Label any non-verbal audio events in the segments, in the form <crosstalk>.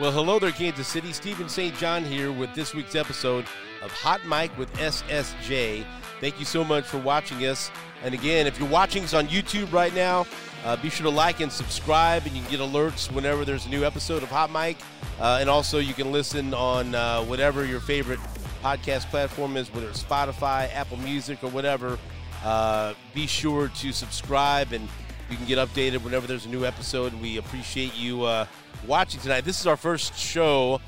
Well, hello there, Kansas City. Stephen St. John here with this week's episode of Hot Mic with SSJ. Thank you so much for watching us. And again, if you're watching us on YouTube right now, uh, be sure to like and subscribe, and you can get alerts whenever there's a new episode of Hot Mic. Uh, and also, you can listen on uh, whatever your favorite podcast platform is, whether it's Spotify, Apple Music, or whatever. Uh, be sure to subscribe, and you can get updated whenever there's a new episode. We appreciate you uh, watching tonight. This is our first show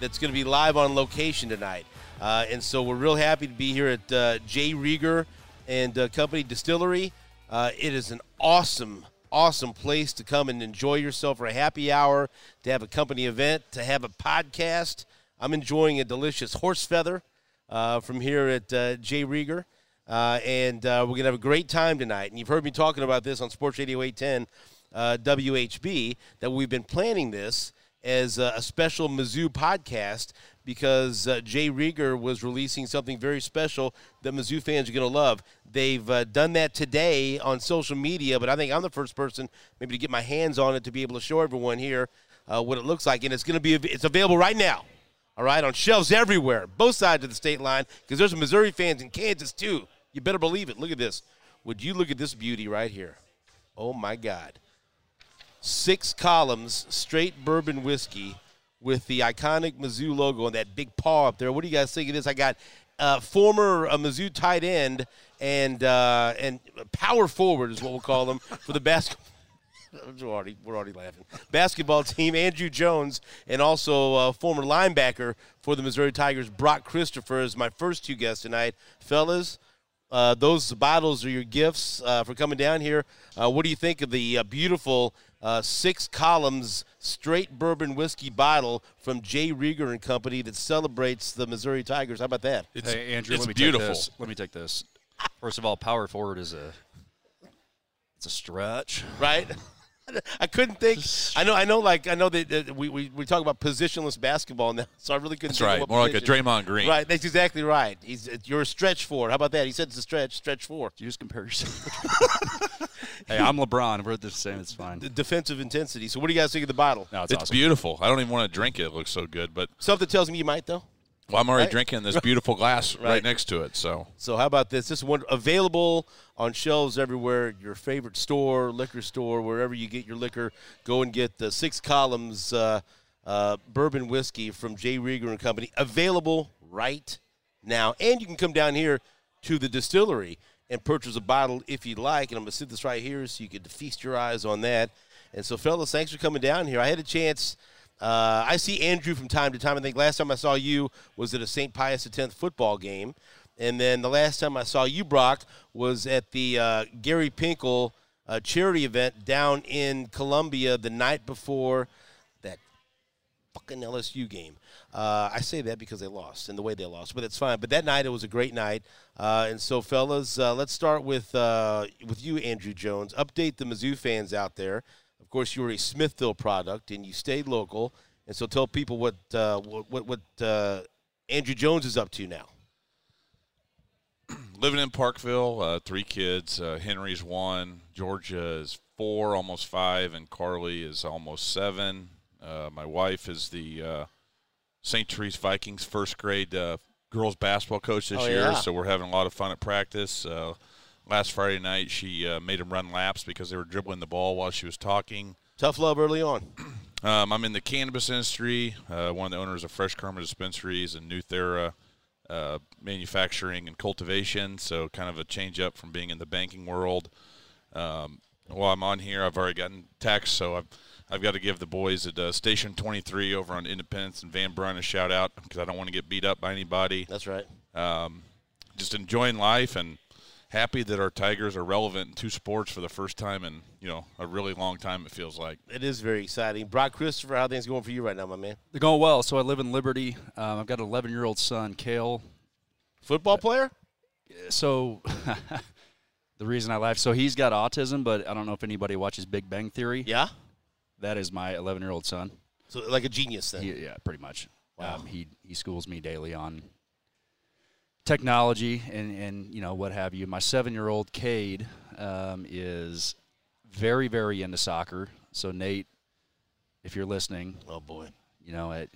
that's going to be live on location tonight. Uh, and so we're real happy to be here at uh, J. Rieger and uh, Company Distillery. Uh, it is an awesome, awesome place to come and enjoy yourself for a happy hour, to have a company event, to have a podcast. I'm enjoying a delicious horse feather uh, from here at uh, J. Rieger. And we're going to have a great time tonight. And you've heard me talking about this on Sports Radio 810 uh, WHB that we've been planning this as a, special Mizzou podcast because uh, J. Rieger was releasing something very special that Mizzou fans are going to love. They've uh, done that today on social media, but I think I'm the first person maybe to get my hands on it to be able to show everyone here uh, what it looks like, and it's going to be it's available right now. All right, on shelves everywhere, both sides of the state line, because there's Missouri fans in Kansas too. You better believe it. Look at this. Would you look at this beauty right here? Oh my God six columns, straight bourbon whiskey with the iconic Mizzou logo and that big paw up there. What do you guys think of this? I got uh, former uh, Mizzou tight end and uh, and power forward is what we'll call them for the basketball. <laughs> we're, already, we're already laughing. Basketball team, Andrew Jones, and also uh, former linebacker for the Missouri Tigers, Brock Christopher, is my first two guests tonight. Fellas, uh, those bottles are your gifts uh, for coming down here. Uh, what do you think of the uh, beautiful uh, six columns straight bourbon whiskey bottle from J. Rieger and Company that celebrates the Missouri Tigers. How about that? It's, hey, Andrew, it's let me beautiful. Take this. Let me take this. First of all, power forward is a it's a stretch, right? <laughs> I couldn't think. I know. I know. Like I know that we, we, we talk about positionless basketball now, so I really couldn't. That's right. More position. like a Draymond Green. Right. That's exactly right. He's you're a stretch four. How about that? He said it's a stretch. Stretch four. You just compare yourself. <laughs> hey, I'm LeBron. We're the same. It's fine. The defensive intensity. So what do you guys think of the bottle? No, it's, it's awesome. beautiful. I don't even want to drink it. It looks so good, but something tells me you might though. Well, I'm already right? drinking this <laughs> beautiful glass right. right. next to it. So, so how about this? This one available on shelves everywhere. Your favorite store, liquor store, wherever you get your liquor, go and get the six columns uh, uh, bourbon whiskey from J. Rieger and Company. Available right now, and you can come down here to the distillery and purchase a bottle if you'd like. And I'm gonna sit this right here so you can feast your eyes on that. And so, fellas, thanks for coming down here. I had a chance uh, I see Andrew from time to time. I think last time I saw you was at a St. Pius X football game. And then the last time I saw you, Brock, was at the uh, Gary Pinkel uh, charity event down in Columbia the night before that fucking LSU game. Uh, I say that because they lost and the way they lost, but it's fine. But that night it was a great night. Uh, and so, fellas, uh, let's start with with you, Andrew Jones. Update the Mizzou fans out there of course, you were a Smithville product, and you stayed local. And so, tell people what uh, what what uh, Andrew Jones is up to now. <clears throat> Living in Parkville, uh, three kids. Uh, Henry's one, Georgia is four, almost five, and Carly is almost seven. Uh, my wife is the uh, St. Therese Vikings first grade girls basketball coach this oh, year, yeah. so we're having a lot of fun at practice last Friday night, she uh, made them run laps because they were dribbling the ball while she was talking. Tough love early on. <clears throat> Um, I'm in the cannabis industry. Uh, one of the owners of Fresh Karma Dispensaries and Nuthera uh, Manufacturing and Cultivation. So kind of a change up from being in the banking world. Um, while I'm on here, I've already gotten texts, so I've I've got to give the boys at uh, Station 23 over on Independence and Van Brunt a shout out because I don't want to get beat up by anybody. That's right. Um, just enjoying life and happy that our Tigers are relevant in two sports for the first time in you know a really long time. It feels like it is very exciting. Brock Christopher, how things going for you right now, my man? They're going well. So I live in Liberty. Um, I've got an 11 year old son, Kale. Football player. So. <laughs> the reason I laugh, so he's got autism, but I don't know if anybody watches Big Bang Theory. Yeah, that is my 11 year old son. So like a genius then. He, yeah, pretty much. Wow. Um, he he schools me daily on technology and, and you know what have you. My seven year old Cade um, is very very into soccer. So Nate, if you're listening, oh boy, You know, it,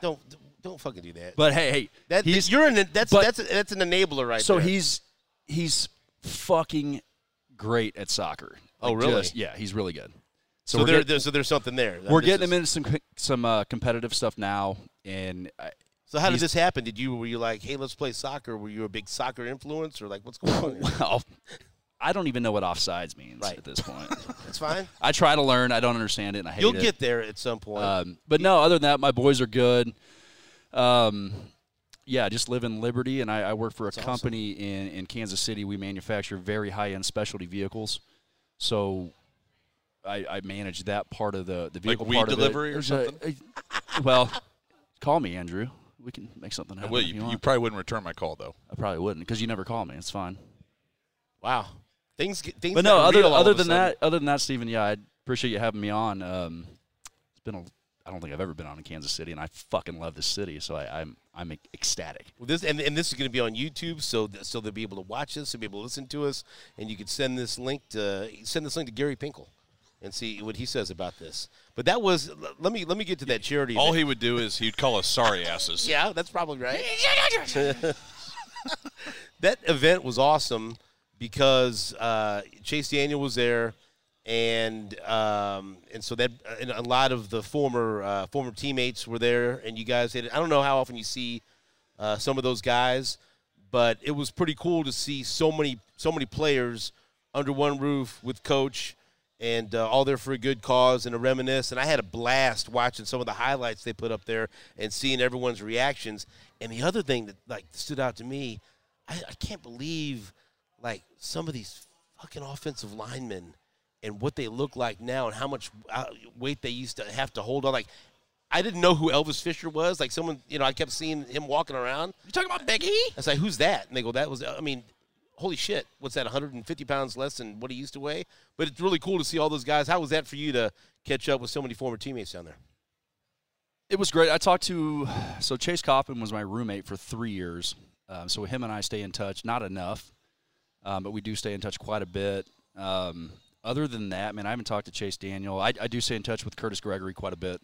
Don't don't fucking do that. but hey, hey, that he's you're an that's but- that's that's an enabler right so there. he's he's fucking great at soccer. Oh, Like, really? just- yeah, he's really good. so, we're there, get- there's so there's something there. we're This getting is- him into some some uh, competitive stuff now, and I, So how did this happen? Did you were you like, hey, let's play soccer? Were you a big soccer influence or like what's going on? <laughs> here? well, I don't even know what offsides means Right. at this point. <laughs> That's fine. <laughs> I try to learn. I don't understand it, and I hate it. You'll it. get there at some point. Um, but no, other than that, my boys are good. Um, yeah, I just live in Liberty, and I, I work for a awesome. company in, in Kansas City. We manufacture very high end specialty vehicles, so I, I manage that part of the the vehicle weed part of it. delivery or There's a- a- well, call me, Andrew. We can make something happen. Well, you, you, you probably wouldn't return my call though. I probably wouldn't because you never call me. It's fine. wow. Things get things But no, got other real other than that, other than that, Stephen, yeah, I appreciate you having me on. Um, it's been a, I don't think I've ever been on in Kansas City, and I fucking love this city, so I, I'm I'm ecstatic. Well, this and, and this is going to be on YouTube, so th- so they'll be able to watch us, they'll be able to listen to us, and you could send this link to send this link to Gary Pinkel, and see what he says about this. But that was let me let me get to that charity. All event. he would do is he'd call us sorry asses. yeah, that's probably right. <laughs> that event was awesome because uh, Chase Daniel was there, and um, and so that and a lot of the former uh, former teammates were there, and you guys had. I don't know how often you see uh, some of those guys, but it was pretty cool to see so many so many players under one roof with coach. And uh, all there for a good cause and a reminisce. And I had a blast watching some of the highlights they put up there and seeing everyone's reactions. And the other thing that like stood out to me, I, I can't believe like some of these fucking offensive linemen and what they look like now and how much uh, weight they used to have to hold on. Like, I didn't know who Elvis Fisher was. Like, someone, you know, I kept seeing him walking around. You talking about Big E? I was like, who's that? And they go, that was, I mean, holy shit. What's that, 150 pounds less than what he used to weigh? But it's really cool to see all those guys. How was that for you to catch up with so many former teammates down there? It was great. I talked to so Chase Coffman was my roommate for three years, um, so him and I stay in touch. Not enough, um, but we do stay in touch quite a bit. Um, other than that, man, I haven't talked to Chase Daniel. I, I do stay in touch with Curtis Gregory quite a bit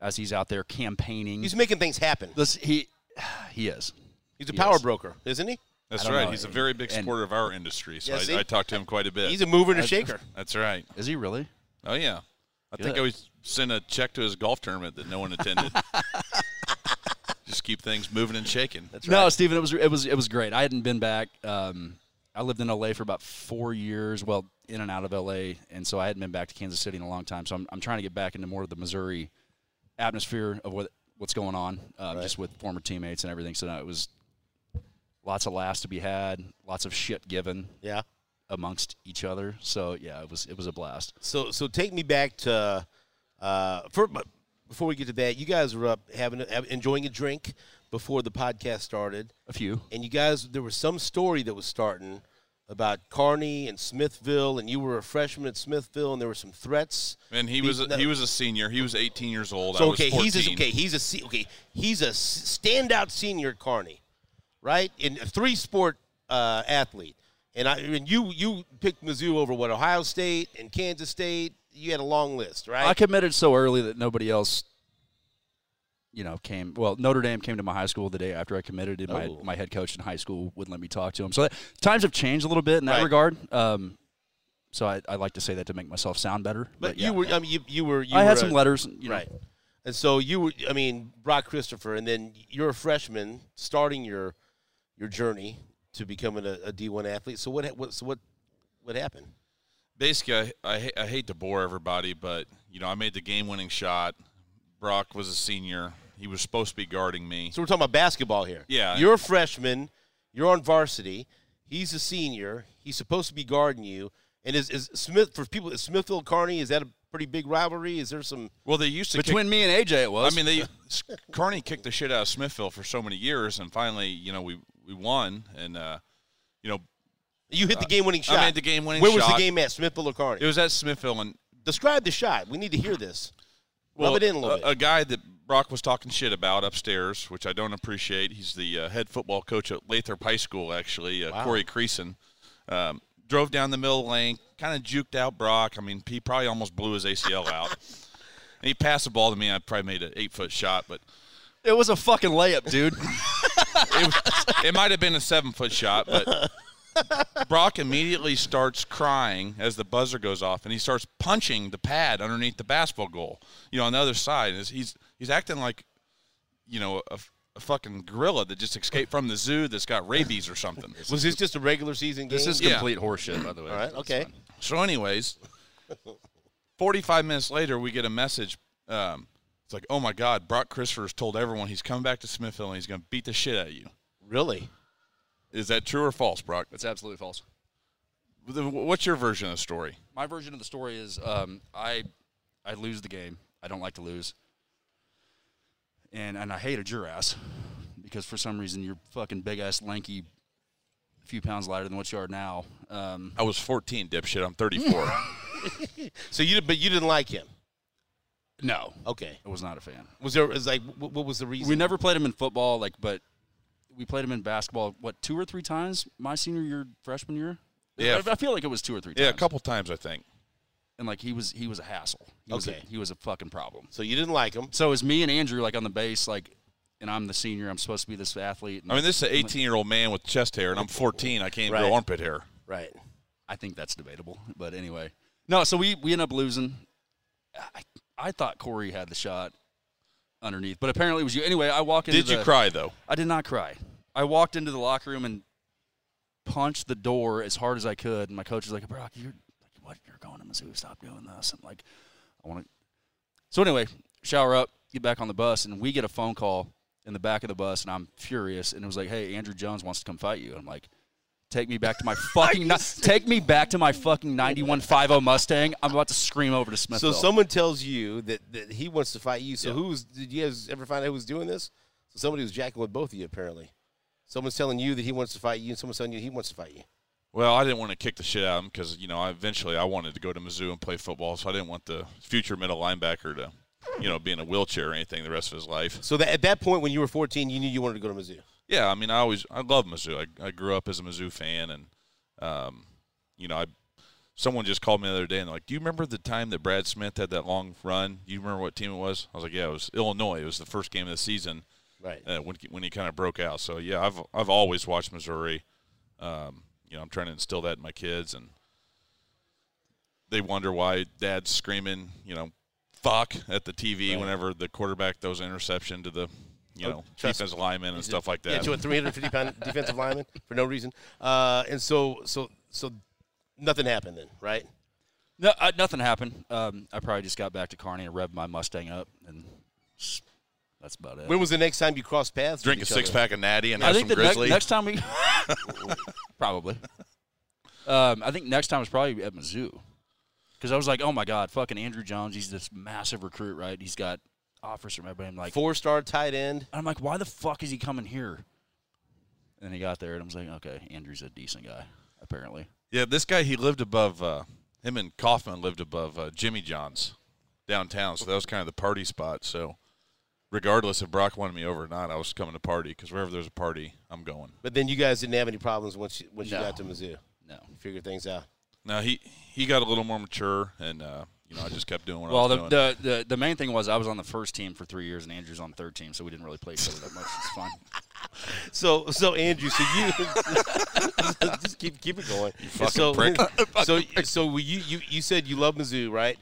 as he's out there campaigning. He's making things happen. Listen, he <sighs> he is. He's a Yes. power broker, isn't he? That's right. know. He's a very big And- supporter of our industry, so Yeah. I, I talk to him quite a bit. He's a mover and a shaker. That's right. Is he really? Oh yeah. I think I always sent a check to his golf tournament that no one attended. <laughs> Just keep things moving and shaking. That's right. No, right. Stephen, it was it was it was great. I hadn't been back. Um, I lived in LA for about four years, well, in and out of LA, and so I hadn't been back to Kansas City in a long time. So I'm I'm trying to get back into more of the Missouri atmosphere of what what's going on, um, Right. just with former teammates and everything. So no, it was lots of laughs to be had, lots of shit given Yeah. amongst each other. So yeah, it was it was a blast. So so take me back to uh, for, but before we get to that, you guys were up having enjoying a drink before the podcast started, A few. and you guys there was some story that was starting about Kearney and Smithville, and you were a freshman at Smithville, and there were some threats. And he was a, he was a senior. He was 18 years old. So was okay, 14. he's a, okay, he's a se- okay, he's a s- standout senior at Kearney, right? In a three sport uh, athlete, and I and you you picked Mizzou over what Ohio State and Kansas State. You had a long list, right? I committed so early that nobody else, you know, came. Well, Notre Dame came to my high school the day after I committed, and my, Oh. my head coach in high school wouldn't let me talk to him. So that, times have changed a little bit in that Right. regard. Um, so I, I like to say that to make myself sound better. But, yeah. you were, I mean, you, you were, you I were had a- some letters, you know. right? And so you were, I mean, Brock Christopher, and then you're a freshman starting your your journey to becoming a, a D1 athlete. So what, what, so what, what happened? basically, I, I, I hate to bore everybody, but you know, I made the game-winning shot. Brock was a senior. He was supposed to be guarding me. So we're talking about basketball here. Yeah. You're a freshman. You're on varsity. He's a senior. He's supposed to be guarding you. And is, is Smith for people? Is Smithville Kearney? Is that a pretty big rivalry? Is there some? Well, they used to kick- Between me and AJ, it was. I mean, they <laughs> Kearney kicked the shit out of Smithville for so many years, and finally, you know, we we won, and uh, you know, You hit the game-winning shot. I made the game-winning Where was the game at? Smithville or Kearney? it was at Smithville, and Describe the shot. We need to hear this. well, Rub it in a little a, bit. a guy that Brock was talking shit about upstairs, which I don't appreciate. He's the uh, head football coach at Lathrop High School, actually, uh, Wow. Corey Creason. Um, drove down the middle lane, kind of juked out Brock. I mean, he probably almost blew his ACL out. And <laughs> he passed the ball to me. I probably made an eight foot shot, but It was a fucking layup, dude. <laughs> it, was- it might have been a seven foot shot, but Brock immediately starts crying as the buzzer goes off, and he starts punching the pad underneath the basketball goal. You know, on the other side, he's he's acting like, you know, a, a fucking gorilla that just escaped from the zoo that's got rabies or something. <laughs> Was this just a regular season game? this is Yeah. complete horseshit, by the way. All right, okay. So, anyways, 45 minutes later, we get a message. Um, it's like, oh my God, Brock Christopher's told everyone he's coming back to Smithville and he's going to beat the shit out of you. Really? Is that true or false, Brock? That's absolutely false. What's your version of the story? My version of the story is um, I I lose the game. I don't like to lose. And and I hated your ass because for some reason you're fucking big ass lanky a few pounds lighter than what you are now. Um, I was 14, dipshit. I'm 34. <laughs> <laughs> So you, but you didn't like him. No, Okay. I was not a fan. Was there? Was like, what, what was the reason? We never played him in football, like, but we played him in basketball. What two or three times my senior year, freshman year? Yeah. I, I feel like it was two or three. yeah, a couple times, I think. And like he was, he was a hassle. He was Okay. a, he was a fucking problem. So you didn't like him. So it was me and Andrew like on the base, like, and I'm the senior. I'm supposed to be this athlete. And I mean, this is an 18 year old man with chest hair, and I'm 14. I can't Right. grow armpit hair. Right. I think that's debatable, but anyway, no. So we we end up losing. I, I thought Corey had the shot underneath, but apparently it was you. Anyway, I walk into Did you the- cry, though? I did not cry. I walked into the locker room and punched the door as hard as I could, and my coach was like, "Brock, you're like, what? You're going to Mizzou? Stop doing this." I'm like, "I want to." So anyway, shower up, get back on the bus, and we get a phone call in the back of the bus, and I'm furious, and it was like, "Hey, Andrew Jones wants to come fight you." And I'm like. <laughs> Take me back to my fucking. ni- take me back to my fucking 9150 Mustang. I'm about to scream over to Smith. So someone tells you that, that he wants to fight you. So Yeah. who's did you guys ever find out who was doing this? So somebody was jacking with both of you apparently. Someone's telling you that he wants to fight you, and someone's telling you he wants to fight you. Well, I didn't want to kick the shit out of him because, you know, I, eventually I wanted to go to Mizzou and play football, so I didn't want the future middle linebacker to, you know, be in a wheelchair or anything the rest of his life. So that at that point when you were 14, you knew you wanted to go to Mizzou. Yeah, I mean, I always I love Mizzou. I, I grew up as a Mizzou fan, and um, you know, I someone just called me the other day and like, "Do you remember the time that Brad Smith had that long run? Do you remember what team it was?" I was like, "Yeah, it was Illinois. It was the first game of the season Right. uh, when when he kind of broke out." So yeah, I've I've always watched Missouri. Um, you know, I'm trying to instill that in my kids, and they wonder why Dad's screaming, you know, "fuck" at the TV Right. whenever the quarterback throws an interception to the you Oh, know trust- defensive lineman and stuff like that. Yeah, to a 350 pound <laughs> defensive lineman for no reason. Uh, and so so so nothing happened then, right? No, uh, nothing happened. Um, I probably just got back to Kearney and revved my Mustang up, and that's about it. When was the next time you crossed paths? drink a each six other? pack of Natty and I have think some the ne- Grizzly. next time we <laughs> <laughs> probably. Um, I think next time was probably at Mizzou, because I was like, oh my god, fucking Andrew Jones, he's this massive recruit, right? He's got offers from everybody. I'm like, Four star tight end. I'm like, why the fuck is he coming here? And he got there, and I was like, okay, Andrew's a decent guy, apparently. yeah, this guy he lived above. Uh, him and Coffman lived above uh, Jimmy John's downtown, so that was kind of the party spot. So, regardless if Brock wanted me over or not, I was coming to party because wherever there's a party, I'm going. But then you guys didn't have any problems once you, once No. you got to Mizzou. No. You figured things out. Now he he got a little more mature, and uh, you know I just kept doing what Well, I was the, doing. the the the main thing was I was on the first team for three years, and Andrew's on the third team, so we didn't really play each other that much. It's fun. <laughs> So so Andrew, so you <laughs> just keep keep it going. You fucking so, prick. <laughs> so so you you you said you love Mizzou, right?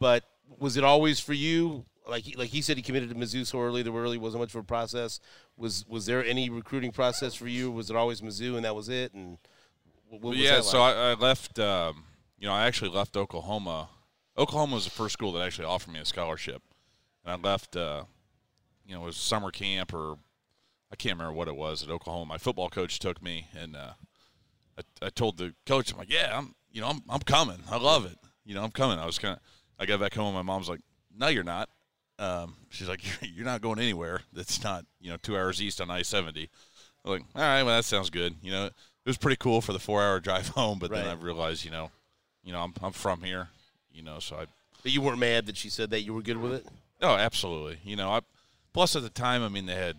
But was it always for you? Like he, like he said, he committed to Mizzou so early. There really wasn't much of a process. Was was there any recruiting process for you? Was it always Mizzou and that was it? And what, what was yeah, that so? I, I left. Um, you know, I actually left Oklahoma. Oklahoma was the first school that actually offered me a scholarship, and I left. Uh, you know, it was summer camp or I can't remember what it was at Oklahoma. My football coach took me, and uh, I, I told the coach, I'm like, yeah, I'm, you know, I'm, I'm coming. I love it. You know, I'm coming. I was kind of. I got back home, and my mom's like, no, you're not. Um, she's like, <laughs> you're, you're not going anywhere. That's not, you know, two hours east on I-70. I'm like, all right, well, that sounds good. You know, it was pretty cool for the four-hour <laughs> drive home, but then I realized, you know, you know, I'm, I'm from here, you know, so I, But you weren't mad that she said that you were good with it. No, absolutely. You know, I, plus at the time, I mean, they had,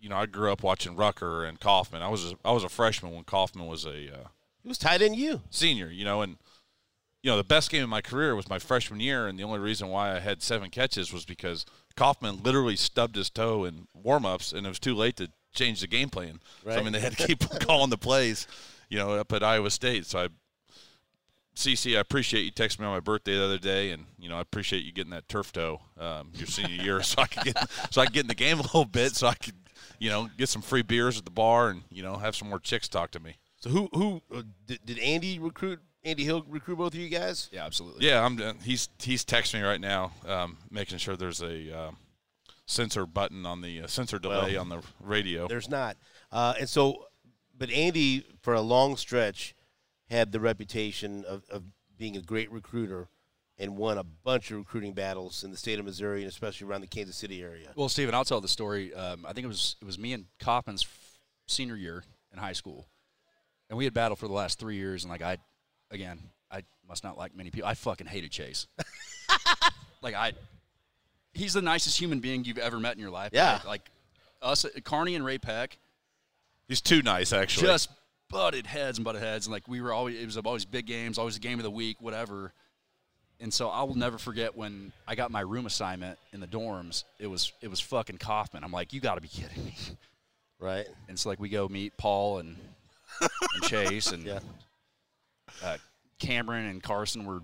you know, I grew up watching Rucker and Coffman. I was, a, I was a freshman when Coffman was a uh, It was tight in you. senior, you know, and you know, the best game of my career was my freshman year, and the only reason why I had seven catches was because Coffman literally stubbed his toe in warm-ups, and it was too late to change the game plan. So I mean, they had to keep <laughs> calling the plays, you know, up at Iowa State. So I, CC, I appreciate you texting me on my birthday the other day, and you know, I appreciate you getting that turf toe um, your senior year, <laughs> so I could get so I could get in the game a little bit, so I could, you know, get some free beers at the bar, and you know, have some more chicks talk to me. So who who uh, did, did Andy recruit? Andy Hill recruit both of you guys? Yeah, absolutely. Yeah, I'm. He's he's texting me right now, um, making sure there's a uh, censor button on the uh, censor delay Well, on the radio. There's not. Uh, and so, but Andy, for a long stretch, had the reputation of, of being a great recruiter and won a bunch of recruiting battles in the state of Missouri and especially around the Kansas City area. Well, Stephen, I'll tell the story. Um, I think it was it was me and Coffman's f- senior year in high school, and we had battled for the last three years. And like I, again, I must not like many people. I fucking hated Chase. <laughs> like I, he's the nicest human being you've ever met in your life. Yeah. Like, like us, Kearney and Ray-Pec, he's too nice, actually. just butted heads and butted heads, and like we were always it was always big games, always a game of the week, whatever. And so I will never forget when I got my room assignment in the dorms. It was it was fucking Coffman. I'm like, you got to be kidding me. <laughs> Right? And so like we go meet Paul and and Chase and <laughs> Yeah. uh, Cameron and Carson were,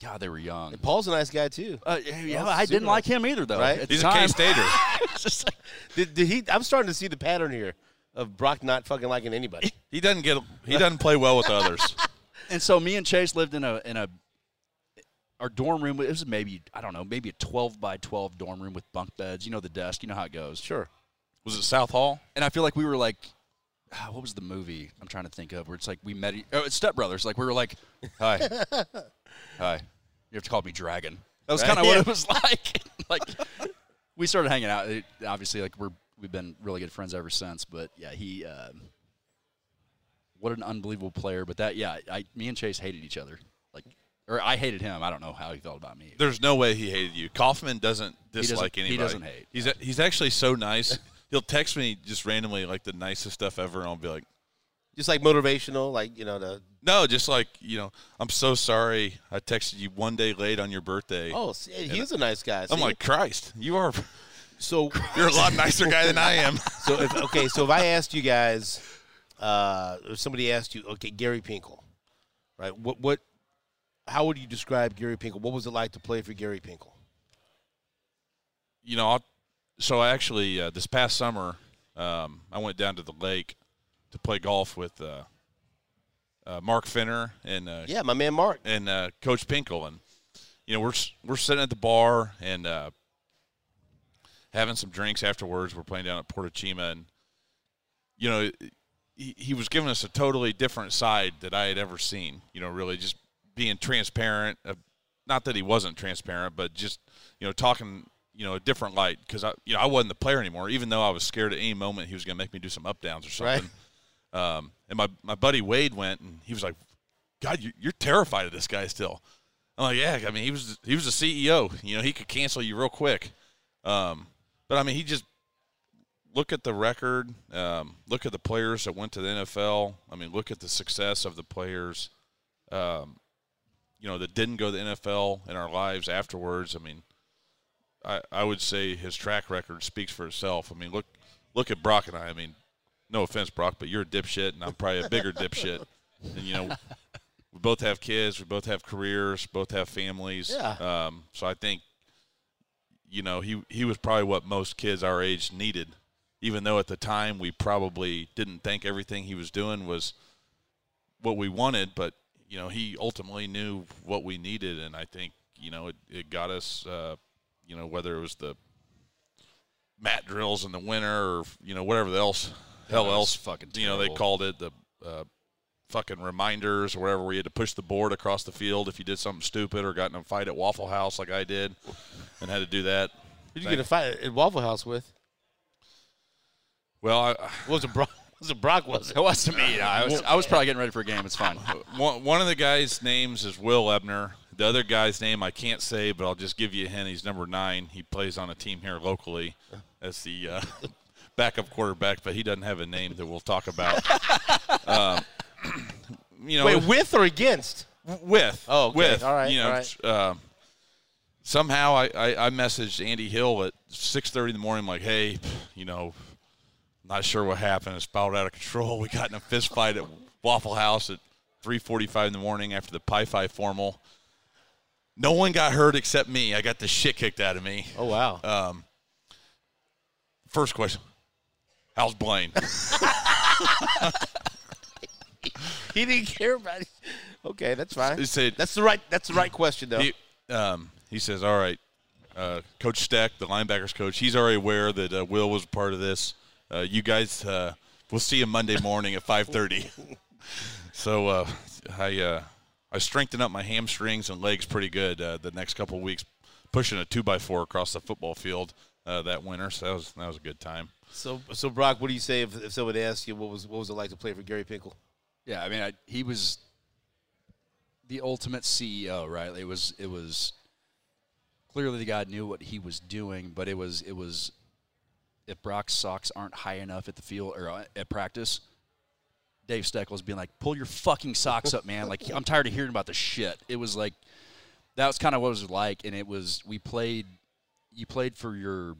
God, they were young. And Paul's a nice guy too. Uh, yeah, Paul's I didn't like him either though. Right? He's a time. K-Stater. <laughs> Like- Did, did he? I'm starting to see the pattern here of Brock not fucking liking anybody. <laughs> he doesn't get. He doesn't play well with others. <laughs> And so me and Chase lived in a in a our dorm room. It was maybe I don't know, maybe a twelve by twelve dorm room with bunk beds. You know the desk. You know how it goes. Sure. Was it South Hall? And I feel like we were like, ah, what was the movie? I'm trying to think of where it's like we met. e- Oh, it's Step Brothers. Like we were like, hi, <laughs> hi. You have to call me Dragon. That was Right. kind of what it was like. like we started hanging out. It, obviously, like we're we've been really good friends ever since. But yeah, he. Um, what an unbelievable player! But that, yeah, I, me and Chase hated each other. Like, or I hated him. I don't know how he felt about me. There's no way he hated you. Coffman doesn't doesn't- dislike he doesn't hate. He's he's actually so nice. <laughs> He'll text me just randomly like the nicest stuff ever, and I'll be like, Just like motivational, like you know the. no, just like you know, I'm so sorry. I texted you one day late on your birthday. Oh, see, he's a nice guy. I'm like, Christ, you are so <laughs> you're a lot nicer guy than I am. <laughs> So if, okay, so if I asked you guys, uh, if somebody asked you, okay, Gary Pinkel, right? What what? How would you describe Gary Pinkel? What was it like to play for Gary Pinkel? you know, I'll, so I actually uh, this past summer, um, I went down to the lake to play golf with uh, uh, Mark Finner and uh, Yeah, my man Mark. and uh, Coach Pinkel, and you know we're we're sitting at the bar and uh, having some drinks afterwards. We're playing down at Porto Cima, and you know he, he was giving us a totally different side that I had ever seen. You know, really just being transparent. Uh, not that he wasn't transparent, but just you know talking you know a different light because I you know I wasn't the player anymore. Even though I was scared at any moment he was going to make me do some up downs or Right. something. Um, and my my buddy Wade went and he was like, God, you, you're terrified of this guy still. I'm like, yeah. I mean, he was he was a CEO. You know, he could cancel you real quick. Um, but I mean, he just look at the record. Um, look at the players that went to the NFL. I mean, look at the success of the players. Um, you know, that didn't go to the NFL in our lives afterwards. I mean, I I would say his track record speaks for itself. I mean, look look at Brock and I. I mean, no offense, Brock, but you're a dipshit, and I'm probably a bigger dipshit. And you know, we both have kids, we both have careers, both have families. Yeah. Um, so I think, you know, he he was probably what most kids our age needed, even though at the time we probably didn't think everything he was doing was what we wanted, but you know, he ultimately knew what we needed, and I think you know it, it got us. Uh, you know, whether it was the mat drills in the winter or you know whatever else hell else fucking you know they called it the uh, fucking reminders or whatever where you had to push the board across the field if you did something stupid or got in a fight at Waffle House like I did and had to do that. Who did you get a fight at Waffle House with? Well, I, was it Brock? Was it Brock? Was it? It wasn't me. I was I was probably getting ready for a game. It's fine. <laughs> one, one of the guys' names is Will Ebner. The other guy's name I can't say, but I'll just give you a hint. He's number nine. He plays on a team here locally as the uh, <laughs> backup quarterback, but he doesn't have a name that we'll talk about. <laughs> um, you know, Wait, with or against? with. Oh, okay. with. All right, You know, all right. um, somehow I, I, I messaged Andy Hill at 6:30 in the morning. Like, hey, you know, not sure what happened. It spiraled out of control. <laughs> We got in a fist fight at Waffle House at 3:45 in the morning after the Pi Phi formal. No one got hurt except me. I got the shit kicked out of me. Oh wow. Um, first question: How's Blaine? <laughs> <laughs> he didn't care about it. Okay, that's fine. He said- that's the right. That's the right question though. he, um, he says, "All right, uh, Coach Steck, the linebackers coach, he's already aware that uh, Will was part of this. Uh, you guys, uh, we'll see you Monday morning at 5:30." <laughs> so uh, I uh, I strengthened up my hamstrings and legs pretty good uh, the next couple of weeks, pushing a two by four across the football field uh, that winter. So that was that was a good time. so, so Brock, what do you say if, if someone asked you what was what was it like to play for Gary Pinkel? Yeah, I mean, I, he was the ultimate CEO, right? It was it was clearly the guy knew what he was doing, but it was it was if Brock's socks aren't high enough at the field or uh, at practice, Dave Steckel's being like, "Pull your fucking socks up, man!" Like I'm tired of hearing about the shit. It was like that was kind of what it was like, and it was we played. You played for your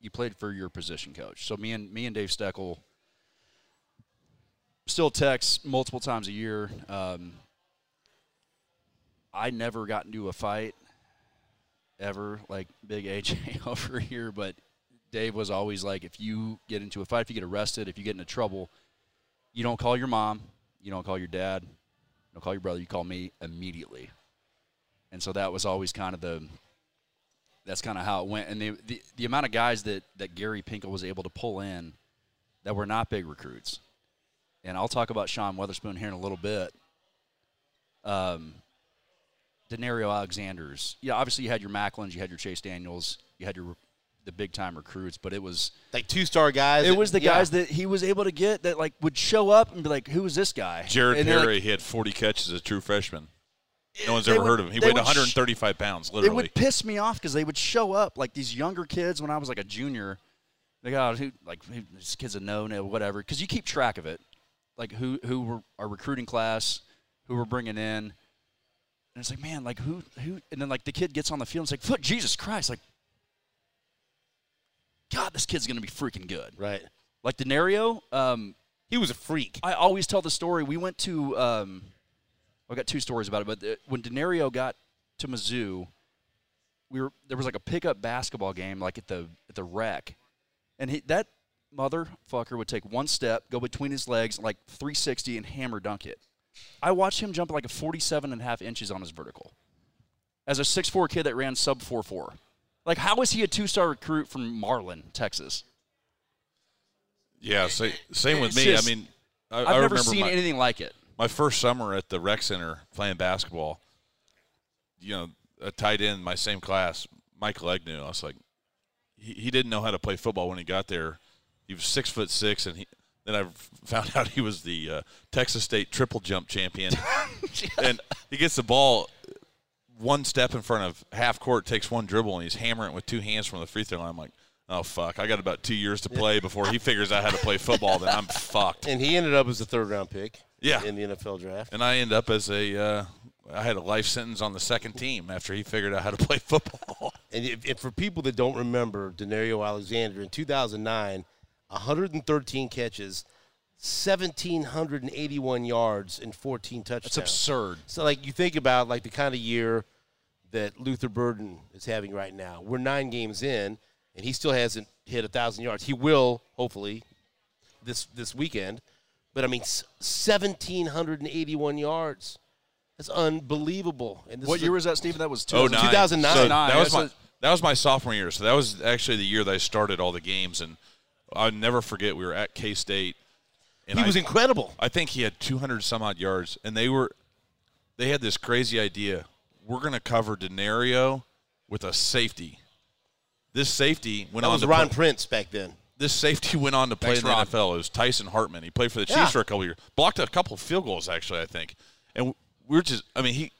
you played for your position coach. So me and me and Dave Steckel still text multiple times a year. Um, I never got into a fight ever, like Big AJ <laughs> over here, but Dave was always like, if you get into a fight, if you get arrested, if you get into trouble, you don't call your mom, you don't call your dad, you don't call your brother, you call me immediately. And so that was always kind of the that's kind of how it went. And the, the the amount of guys that that Gary Pinkel was able to pull in that were not big recruits. And I'll talk about Sean Weatherspoon here in a little bit. Um, Danario Alexander's. Yeah, obviously you had your Maclins, you had your Chase Daniels, you had your the big time recruits, but it was Like two star guys. it that- was the yeah. guys that he was able to get that like would show up and be like, "Who is this guy?" Jared And they're like- Perry, he had 40 catches as a true freshman. No one's ever would- heard of him. He weighed would sh- 135 pounds, Literally, it literally. would piss me off because they would show up like these younger kids when I was like a junior. They got who like who, this kid's a no no whatever because you keep track of it, like who who were our recruiting class, who we're bringing in, and it's like man like who who and then like the kid gets on the field and it's like foot Jesus Christ like, God this kid's gonna be freaking good right. like Danario. Um, He was a freak. I always tell the story. We went to, um, I got two stories about it, but the, when Danario got to Mizzou, we were there was like a pickup basketball game, like at the at the rec, and he, that motherfucker would take one step, go between his legs, like 360, and hammer dunk it. I watched him jump like a 47 and a half inches on his vertical. As a 6'4 kid that ran sub 4'4. Like, how is he a two star recruit from Marlin, Texas? yeah, sa- same with It's me. just- I mean, I, I've I never seen my, anything like it. my first summer at the rec center playing basketball. You know, a tight end, in my same class, Michael Egnew. I was like, he, he didn't know how to play football when he got there. He was six foot six, and he, then I <laughs> found out he was the uh, Texas State triple jump champion. <laughs> and he gets the ball one step in front of half court, takes one dribble, and he's hammering it with two hands from the free throw line. I'm like, oh fuck, I got about two years to play before he figures out how to play football. Then I'm <laughs> fucked. And he ended up as a third round pick. Yeah. In the NFL draft. And I end up as a, uh, I had a life sentence on the second team after he figured out how to play football. And if, if for people that don't remember, Danario Alexander in 2009, 113 catches, 1,781 yards, and 14 touchdowns. It's absurd. So, like, you think about like the kind of year that Luther Burden is having right now. We're nine games in, and he still hasn't hit a thousand yards. He will, hopefully, this this weekend. But I mean, 1,781 yards. That's unbelievable. And this What is year a- was that, Stephen? That was Oh, 2000 2009. So that was my that was my sophomore year. So that was actually the year that I started all the games, and I'll never forget. We were at K State, and he I, was incredible. I think he had 200 some odd yards, and they were they had this crazy idea. We're going to cover Danario with a safety. This safety went That on was to Ron play- Prince back then. this safety went on to play Thanks, in the Ron. NFL. It was Tysyn Hartman. He played for the Chiefs Yeah. for a couple of years. Blocked a couple of field goals actually, I think. And we are just I mean, he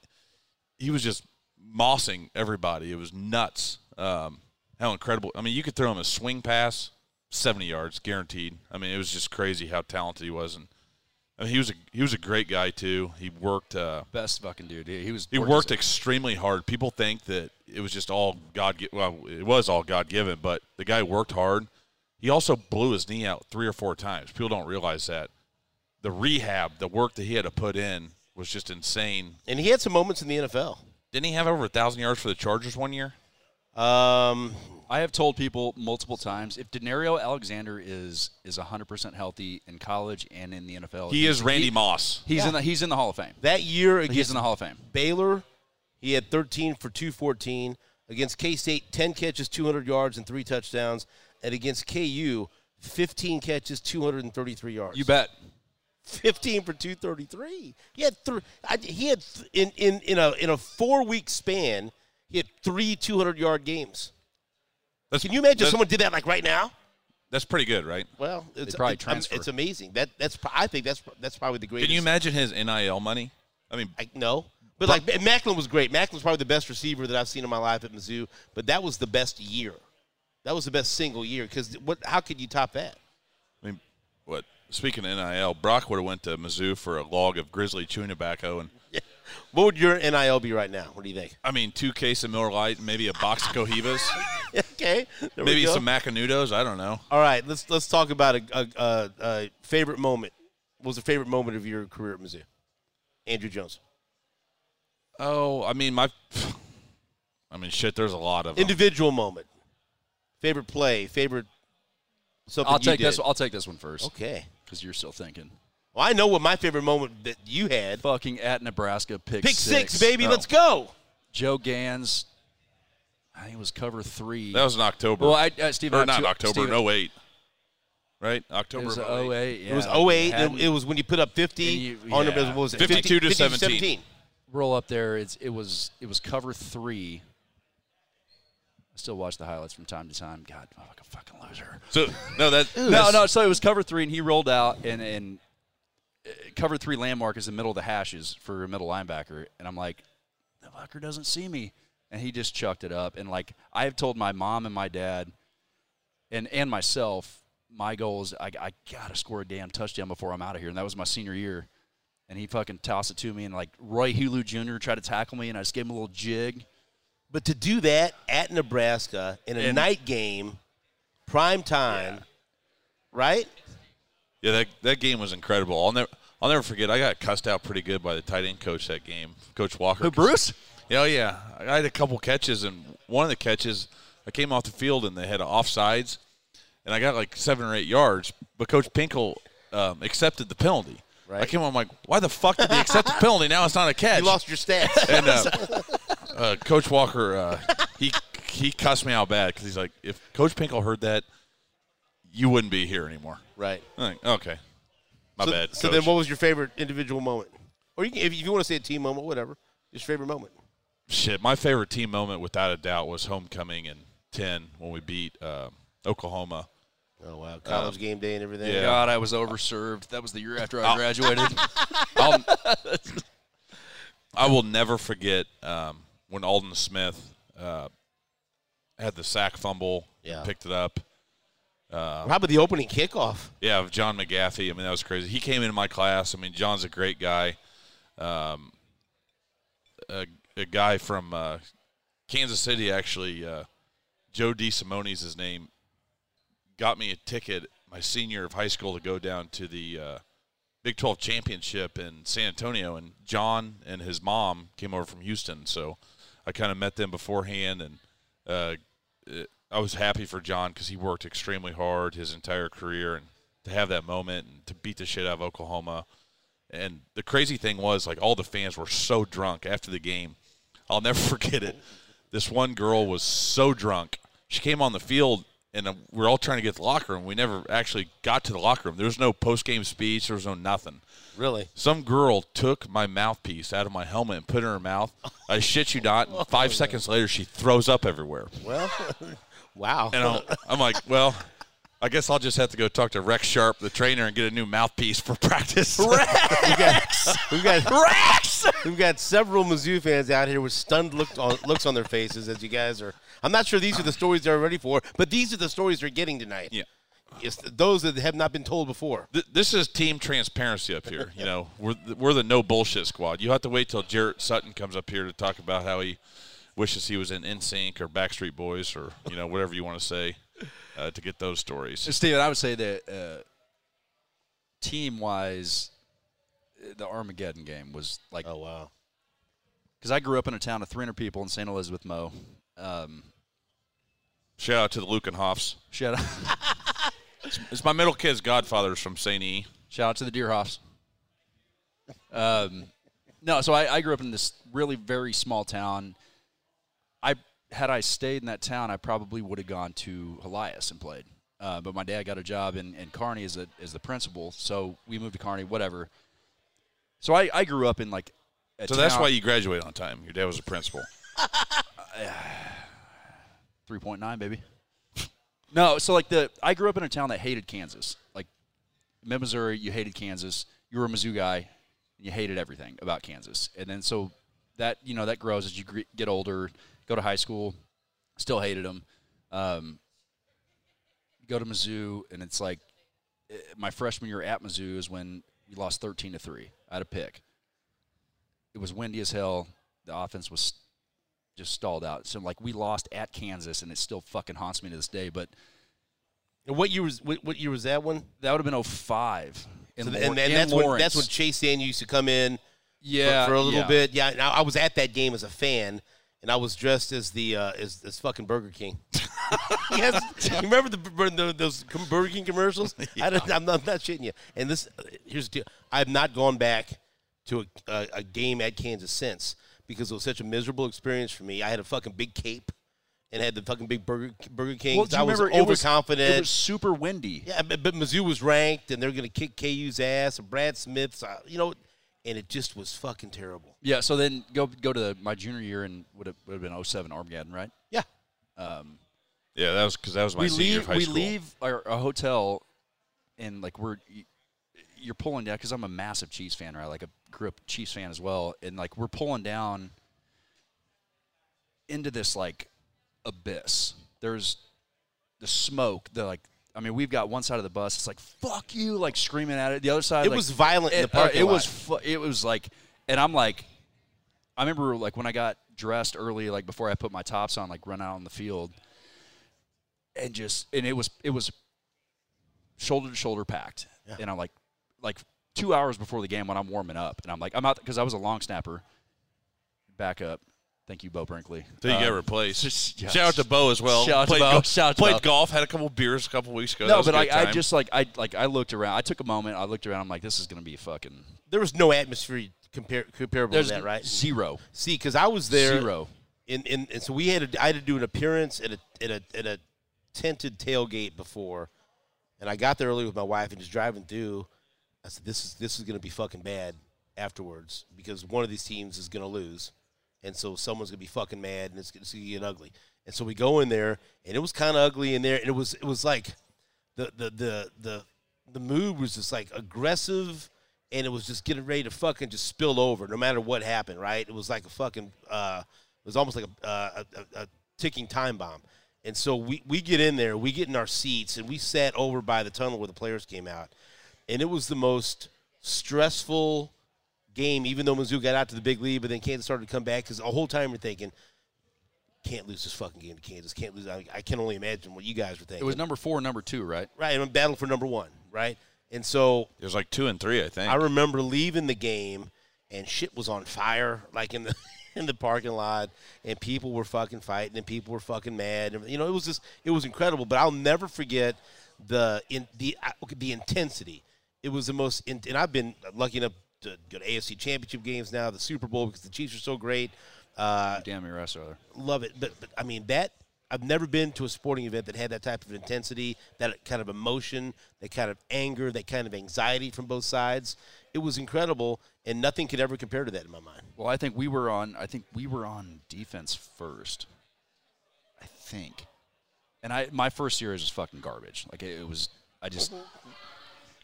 he was just mossing everybody. It was nuts. Um, how incredible. I mean, you could throw him a swing pass, 70 yards guaranteed. I mean, it was just crazy how talented he was and I mean, he was a he was a great guy too. He worked. Uh, Best fucking dude. He, he was. he worked worked extremely hard. People think that it was just all God. Well, it was all God given, but the guy worked hard. He also blew his knee out three or four times. People don't realize that. The rehab, the work that he had to put in, was just insane. And he had some moments in the NFL. Didn't he have over a thousand yards for the Chargers one year? Um, I have told people multiple times if Danario Alexander is is 100% healthy in college and in the NFL, He is Randy Moss. He's Yeah. in the he's in the Hall of Fame. that year He's in the Hall of Fame. Baylor, he had 13 for 214. Against K State, 10 catches, 200 yards, and three touchdowns. And against KU, 15 catches, 233 yards. You bet. 15 for 233. He had three. I, he had th- in, in in a in a four week span. He had three 200 yard games. That's, Can you imagine if someone did that like right now? That's pretty good, right? Well, it's probably it's, transfer. it's amazing. That that's I think that's that's probably the greatest. Can you imagine his NIL money? I mean, I, no, but like Maclin was great. Maclin's probably the best receiver that I've seen in my life at Mizzou. But that was the best year. That was the best single year because what? How could you top that? I mean, what? Speaking of NIL, Brock would have went to Mizzou for a log of Grizzly chewing tobacco, and What would your NIL be right now? What do you think? I mean, two case of Miller Lite, maybe a box of Cohibas, <laughs> okay, there we maybe go. some Macanudos. I don't know. All right, let's let's talk about a, a, a, a favorite moment. What was the favorite moment of your career at Mizzou? Andrew Jones. Oh, I mean, my, I mean, shit. There's a lot of Individual moment. Favorite play. Favorite. Something I'll you take did. this. I'll take this one first Okay. because you're still thinking. Well, I know what my favorite moment that you had. Fucking at Nebraska, pick, Pick six, baby. Oh. Let's go. Joe Ganz, I think it was cover three. That was in October. well, I, uh, Steve, I or not two- October, Steve- no 08. Right? It October was of 08. 08. Yeah. It was We 08. It, it was when you put up 50 And you- on the yeah. what was it? 52 to 50 17. roll up there. It's it was it was cover three. I still watch the highlights from time to time. God, I'm like a fucking loser. So no, that <laughs> No, that's- no. So it was cover three, and he rolled out, and and cover three landmark is the middle of the hashes for a middle linebacker, and I'm like, the fucker doesn't see me, and he just chucked it up, and like I have told my mom and my dad, and and myself, my goal is I, I gotta score a damn touchdown before I'm out of here, and that was my senior year, and he fucking tossed it to me, and like Roy Helu Jr. tried to tackle me, and I just gave him a little jig. But to do that at Nebraska in a And- night game, prime time, right? Yeah, that that game was incredible. I'll never I'll never forget. I got cussed out pretty good by the tight end coach that game, Coach Walker. Who, Bruce? Yeah, oh, yeah. I had a couple catches, and one of the catches, I came off the field and they had offsides, and I got like seven or eight yards. But Coach Pinkel um, accepted the penalty. Right. I came on I'm like, why the fuck did he accept the <laughs> penalty? Now it's not a catch. You lost your stats. <laughs> and uh, <laughs> uh, Coach Walker, uh, he he cussed me out bad because he's like, if Coach Pinkel heard that, you wouldn't be here anymore. right. Like, okay, my so, bad. So Coach. then, what was your favorite individual moment? Or you can, if you want to say a team moment, whatever. Your favorite moment. Shit, my favorite team moment, without a doubt, was homecoming in ten when we beat uh, Oklahoma. Oh wow, college game day and everything. yeah. God, I was overserved. That was the year after I <laughs> graduated. <laughs> I'll, I will never forget um, when Aldon Smith uh, had the sack fumble, Yeah. picked it up. How about the opening kickoff? Yeah, of John McGaffie. I mean, that was crazy. He came into my class. I mean, John's a great guy. Um, a, a guy from uh, Kansas City, actually, uh, Joe DeSimone's his name, got me a ticket my senior of high school to go down to the uh, Big 12 championship in San Antonio. And John and his mom came over from Houston. So I kind of met them beforehand. And uh, I was happy for John because he worked extremely hard his entire career. And to have that moment and to beat the shit out of Oklahoma. And the crazy thing was, like, all the fans were so drunk after the game. I'll never <laughs> forget it. This one girl was so drunk. She came on the field, and uh, we are all trying to get to the locker room. We never actually got to the locker room. There was no post game speech. There was no nothing. Really? Some girl took my mouthpiece out of my helmet and put it in her mouth. I shit you not. And <laughs> five seconds later, she throws up everywhere. Well, <laughs> wow. And I'm, I'm like, well, I guess I'll just have to go talk to Rex Sharp, the trainer, and get a new mouthpiece for <laughs> practice. Rex, We've got Rex. We've got several Mizzou fans out here with stunned look on, looks on their faces as you guys are. I'm not sure these are the stories they're ready for, but these are the stories they're getting tonight. Yeah. it's those that have not been told before. Th- this is team transparency up here. You know, we're the, we're the no bullshit squad. You have to wait till Jarret Sutton comes up here to talk about how he wishes he was in NSYNC or Backstreet Boys or you know whatever you want to say uh, to get those stories. Steven, I would say that uh, team wise, the Armageddon game was like Oh wow. because I grew up in a town of 300 people in St. Elizabeth, Mo. Um, Shout out to the Lukenhoffs. shout out, <laughs> It's my middle kid's godfathers from St. E. shout out to the Deerhoffs. Um, no, so I, I grew up in this really very small town. I had I stayed in that town, I probably would have gone to Helias and played. Uh, but my dad got a job in, in Kearney as a, as the principal, so we moved to Kearney. Whatever. So I, I grew up in like. A So that's why you graduated on time. Your dad was a principal. <laughs> <sighs> 3.9 baby no so like the i grew up in a town that hated kansas like mid missouri you hated kansas you were a mizzou guy and you hated everything about kansas and then so that you know that grows as you get older go to high school still hated them um, go to mizzou and it's like eh, my freshman year at mizzou is when we lost 13 to 3 i had a pick it was windy as hell the offense was just stalled out. So like we lost at Kansas, and it still fucking haunts me to this day. But And what year was what, what year was that one? that would have been 05. In So and, and that's when that's when Chase Daniel used to come in yeah for, a little yeah. bit. Yeah, I, I was at that game as a fan, and I was dressed as the uh, as, as fucking Burger King. <laughs> yes, you remember the, the those Burger King commercials? <laughs> I don't, I'm, not, I'm not shitting you. And this here's the deal: I have not gone back to a, a, a game at Kansas since because it was such a miserable experience for me. I had a fucking big cape and had the fucking big Burger Burger King. Well, I was remember it was- overconfident. It was super windy. Yeah, but, but Mizzou was ranked, and they're going to kick KU's ass, and Brad Smith's, uh, you know, and it just was fucking terrible. Yeah. So then go go to the, my junior year and would have would have been 07 Armageddon, right? Yeah. Um, yeah, that was because that was my we senior leave of high we school. leave our, a hotel, and like we're you're pulling down because I'm a massive Chiefs fan, right? Like a grew up Chiefs fan as well, and like we're pulling down into this like abyss. There's the smoke. The like. I mean, we've got one side of the bus. It's like "fuck you," like screaming at it. The other side, It like, was violent in the it, uh, it lot. was. Fu- it was like, and I'm like, I remember like when I got dressed early, like before I put my tops on, like run out on the field, and just and it was it was shoulder to shoulder packed, and I'm like like two hours before the game when I'm warming up, and I'm like I'm out because I was a long snapper. Back up, thank you, Bo Brinkley. Till you Um, get replaced. just- <laughs> yeah. Shout out to Bo as well. Shout out to Bo. Go- Shout out to played Bo. golf. Had a couple beers a couple weeks ago. That No, was a but good I, I just like I like I looked around. I took a moment. I looked around. I'm like, this is gonna be fucking. there was no atmosphere compar- comparable There's to that, right? Zero. See, because I was there, Zero. in, in, and so we had to, I had to do an appearance at a at a at a tented tailgate before, and I got there early with my wife and just driving through. I said, "This is this is going to be fucking bad afterwards because one of these teams is going to lose, and so someone's to be fucking mad and it's to get ugly." And so we go in there, and it was kind of ugly in there, and it was it was like the the the the the mood was just like aggressive and it was just getting ready to fucking just spill over no matter what happened right? It was like a fucking uh it was almost like a uh, a, a ticking time bomb. And so we we get in there we get in our seats and we sat over by the tunnel where the players came out. And it was the most stressful game even though Mizzou got out to the big lead but then Kansas started to come back because the whole time you're thinking can't lose this fucking game to Kansas can't lose I, I can only imagine what you guys were thinking It was number four, number two, right? right and battle for number one right and so it was like two and three, I think. I remember leaving the game and shit was on fire, like in the <laughs> in the parking lot, and people were fucking fighting and people were fucking mad. And, you know, it was just it was incredible. But I'll never forget the in the uh, okay, the intensity. It was the most, in, and I've been lucky enough to go to AFC Championship games now, the Super Bowl because the Chiefs are so great. Uh, Damn your ass, rather. love it. But, but I mean that I've never been to a sporting event that had that type of intensity, that kind of emotion, that kind of anger, that kind of anxiety from both sides. It was incredible, and nothing could ever compare to that in my mind. Well, I think we were on. I think we were on defense first. I think, and I my first year was just fucking garbage. Like it, it was. I just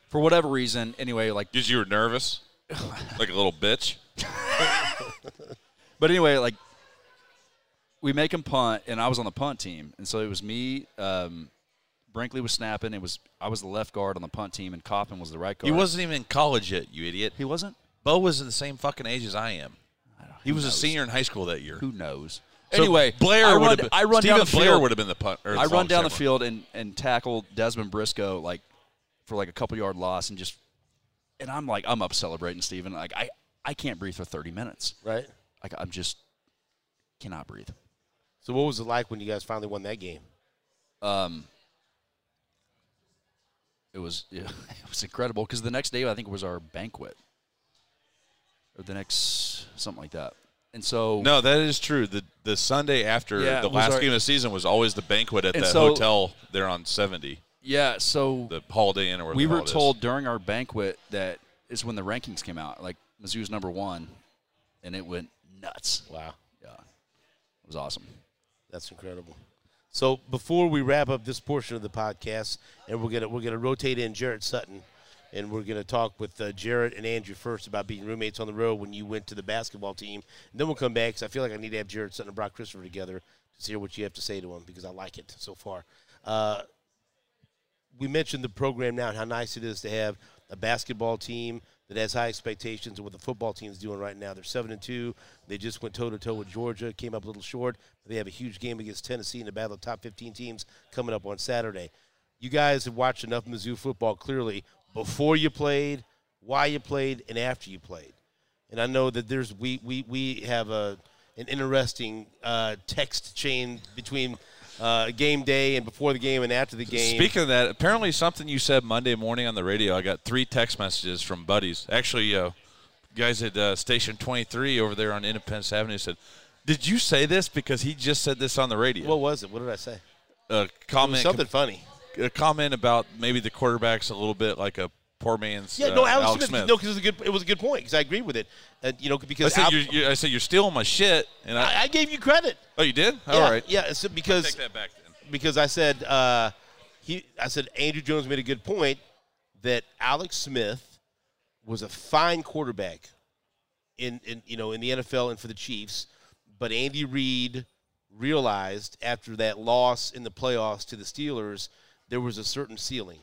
for whatever reason. Anyway, like Because you were nervous, like a little bitch. <laughs> But anyway, like we make him punt, and I was on the punt team, and so it was me, um, Brinkley was snapping. It was I was the left guard on the punt team, and Coppin was the right guard. He wasn't even in college yet, you idiot. He wasn't. Bo was the same fucking age as I am. He Who was a senior in high school that year. Who knows? So anyway, Blair I would run, have been. I run Stephen down the Blair field. would have been the punt. I run down the field and, and tackle Dezmon Briscoe like for like a couple yard loss and just and I'm like I'm up celebrating Steven. Like I I can't breathe for 30 minutes. Right. Like I'm just cannot breathe. So what was it like when you guys finally won that game? Um, it was yeah, <laughs> it was incredible because the next day I think it was our banquet or the next something like that. And so No, that is true. The the Sunday after Yeah, the last our- game of the season was always the banquet at that so- hotel there on 70, yeah, so the Holiday Inn or whatever we were hell it is. told during our banquet that is when the rankings came out. Like Mizzou's number one, and it went nuts. Wow. Yeah, it was awesome. That's incredible. So before we wrap up this portion of the podcast, and we're gonna we're gonna rotate in Jarret Sutton, and we're gonna talk with uh, Jarret and Andrew first about being roommates on the road when you went to the basketball team. And then we'll come back because I feel like I need to have Jarret Sutton and Brock Christopher together to hear what you have to say to them because I like it so far. Uh, we mentioned the program now and how nice it is to have a basketball team that has high expectations of what the football team is doing right now. They're seven and two. They just went toe to toe with Georgia, came up a little short. They have a huge game against Tennessee in the battle of top 15 teams coming up on Saturday. You guys have watched enough Mizzou football clearly before you played, why you played, and after you played. And I know that there's we we, we have a an interesting uh, text chain between uh, game day and before the game and after the game. Speaking of that, apparently something you said Monday morning on the radio, I got three text messages from buddies. Actually, uh, guys at uh, Station 23 over there on Independence Avenue said, "Did you say this because he just said this on the radio?" What was it? What did I say? a It was comment, something funny. a comment about maybe the quarterback's a little bit like a poor man's. Yeah, uh, no, Alex, Alex Smith. Smith. No, because it was a good. It was a good point. Because I agree with it. And you know, I because said, Al- you're, you're, I said you're stealing my shit, and I, I, I gave you credit. oh, you did? yeah, All right, Yeah, it's because take that back then. because I said uh, he. I said Andrew Jones made a good point that Alex Smith was a fine quarterback in, in you know in the NFL and for the Chiefs, but Andy Reid realized after that loss in the playoffs to the Steelers there was a certain ceiling.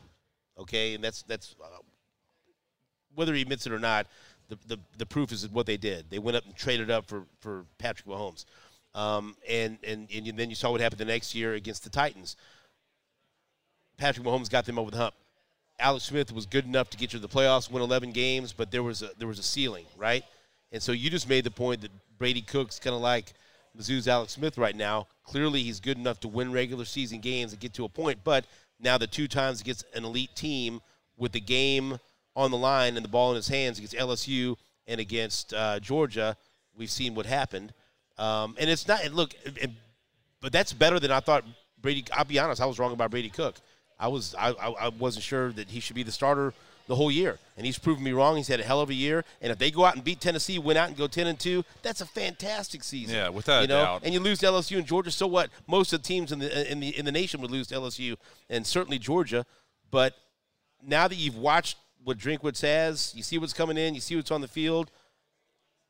Okay, and that's that's uh, whether he admits it or not. The, the, the proof is what they did. They went up and traded up for, for Patrick Mahomes. Um, and, and, and then you saw what happened the next year against the Titans. Patrick Mahomes got them over the hump. Alex Smith was good enough to get you to the playoffs, win 11 games, but there was a there was a ceiling, right? And so you just made the point that Brady Cook's kind of like Mizzou's Alex Smith right now. Clearly, he's good enough to win regular season games and get to a point, but now the two times against an elite team with the game on the line and the ball in his hands against LSU and against uh, Georgia, we've seen what happened. Um, and it's not and look, and, but that's better than I thought. Brady, I'll be honest, I was wrong about Brady Cook. I was I, I, I wasn't sure that he should be the starter the whole year, and he's proven me wrong. He's had a hell of a year, and if they go out and beat Tennessee, win out and go ten and two, that's a fantastic season. Yeah, without you know? doubt. And you lose to LSU and Georgia, so what? Most of the teams in the in the in the nation would lose to LSU, and certainly Georgia. But now that you've watched what Drinkwitz has, you see what's coming in, you see what's on the field.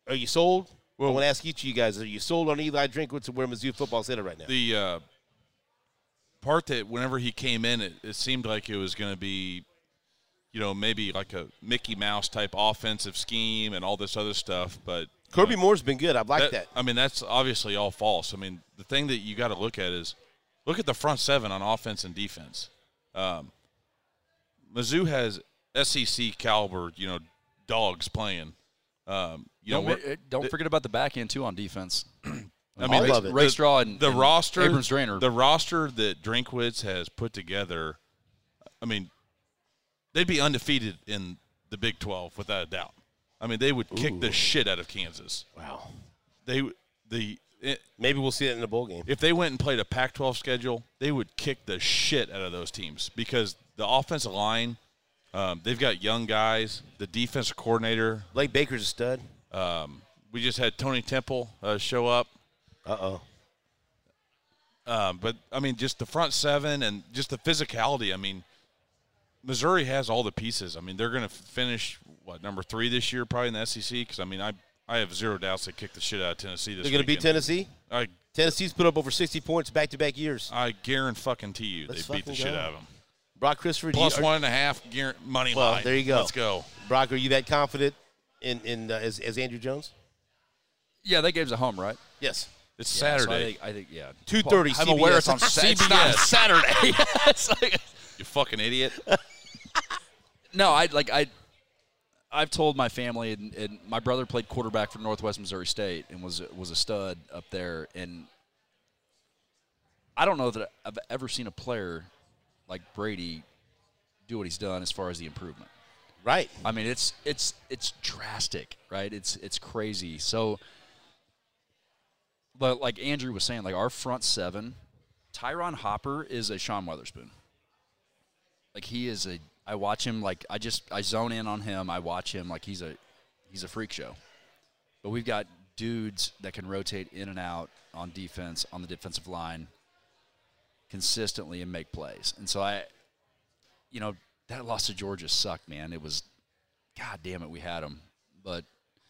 Are you sold? Well, I want to ask each of you guys: Are you sold on Eli Drinkwitz and where Mizzou football's headed right now? the uh, part that whenever he came in, it, it seemed like it was going to be, you know, maybe like a Mickey Mouse type offensive scheme and all this other stuff. But Kirby Moore's been good. I like that. I mean, that's obviously all false. I mean, the thing that you got to look at is look at the front seven on offense and defense. Um, Mizzou has SEC caliber, you know, dogs playing. Um, you Don't, know, ma- don't forget about the back end too on defense. <clears throat> I mean, I Ray- love it. Ray the- Straw and the and roster, Abrams-Draine. the roster that Drinkwitz has put together. I mean, they'd be undefeated in the Big Twelve without a doubt. I mean, they would kick the shit out of Kansas. wow. They the it, Maybe we'll see it in a bowl game. if they went and played a Pac-12 schedule, they would kick the shit out of those teams because the offensive line, um, they've got young guys. The defensive coordinator, Blake Baker's a stud. um, we just had Tony Temple uh, show up. Uh oh. Um, but I mean, just the front seven and just the physicality. I mean, Missouri has all the pieces. I mean, they're going to finish what number three this year, probably in the SEC. Because I mean, I I have zero doubts they kick the shit out of Tennessee this They're going to beat. Tennessee. I Tennessee's put up over 60 points back to back years. I guarantee you Let's they beat the fucking shit out of them. Brock Christopher, do Plus you, are- one and a half guar- money Well, line. there you go. Let's go. Brock, are you that confident in in uh, as, as Andrew Jones? Yeah, that game's at home, right? Yes. It's Yeah, so Saturday. I think, I think yeah. 2:30 I'm aware it's CBS. on Sa- it's not Saturday. <laughs> It's like- you fucking idiot. no, I like I. I've told my family, and, and my brother played quarterback for Northwest Missouri State and was was a stud up there. And I don't know that I've ever seen a player like Brady do what he's done as far as the improvement. Right. I mean, it's it's it's drastic, right? It's it's crazy. So, but like Andrew was saying, like our front seven, Ty'Ron Hopper is a Sean Weatherspoon. Like he is a. I watch him like I just I zone in on him. I watch him like he's a he's a freak show. But we've got dudes that can rotate in and out on defense on the defensive line consistently and make plays. And so I, you know, that loss to Georgia sucked, man. It was, god damn it, we had them. But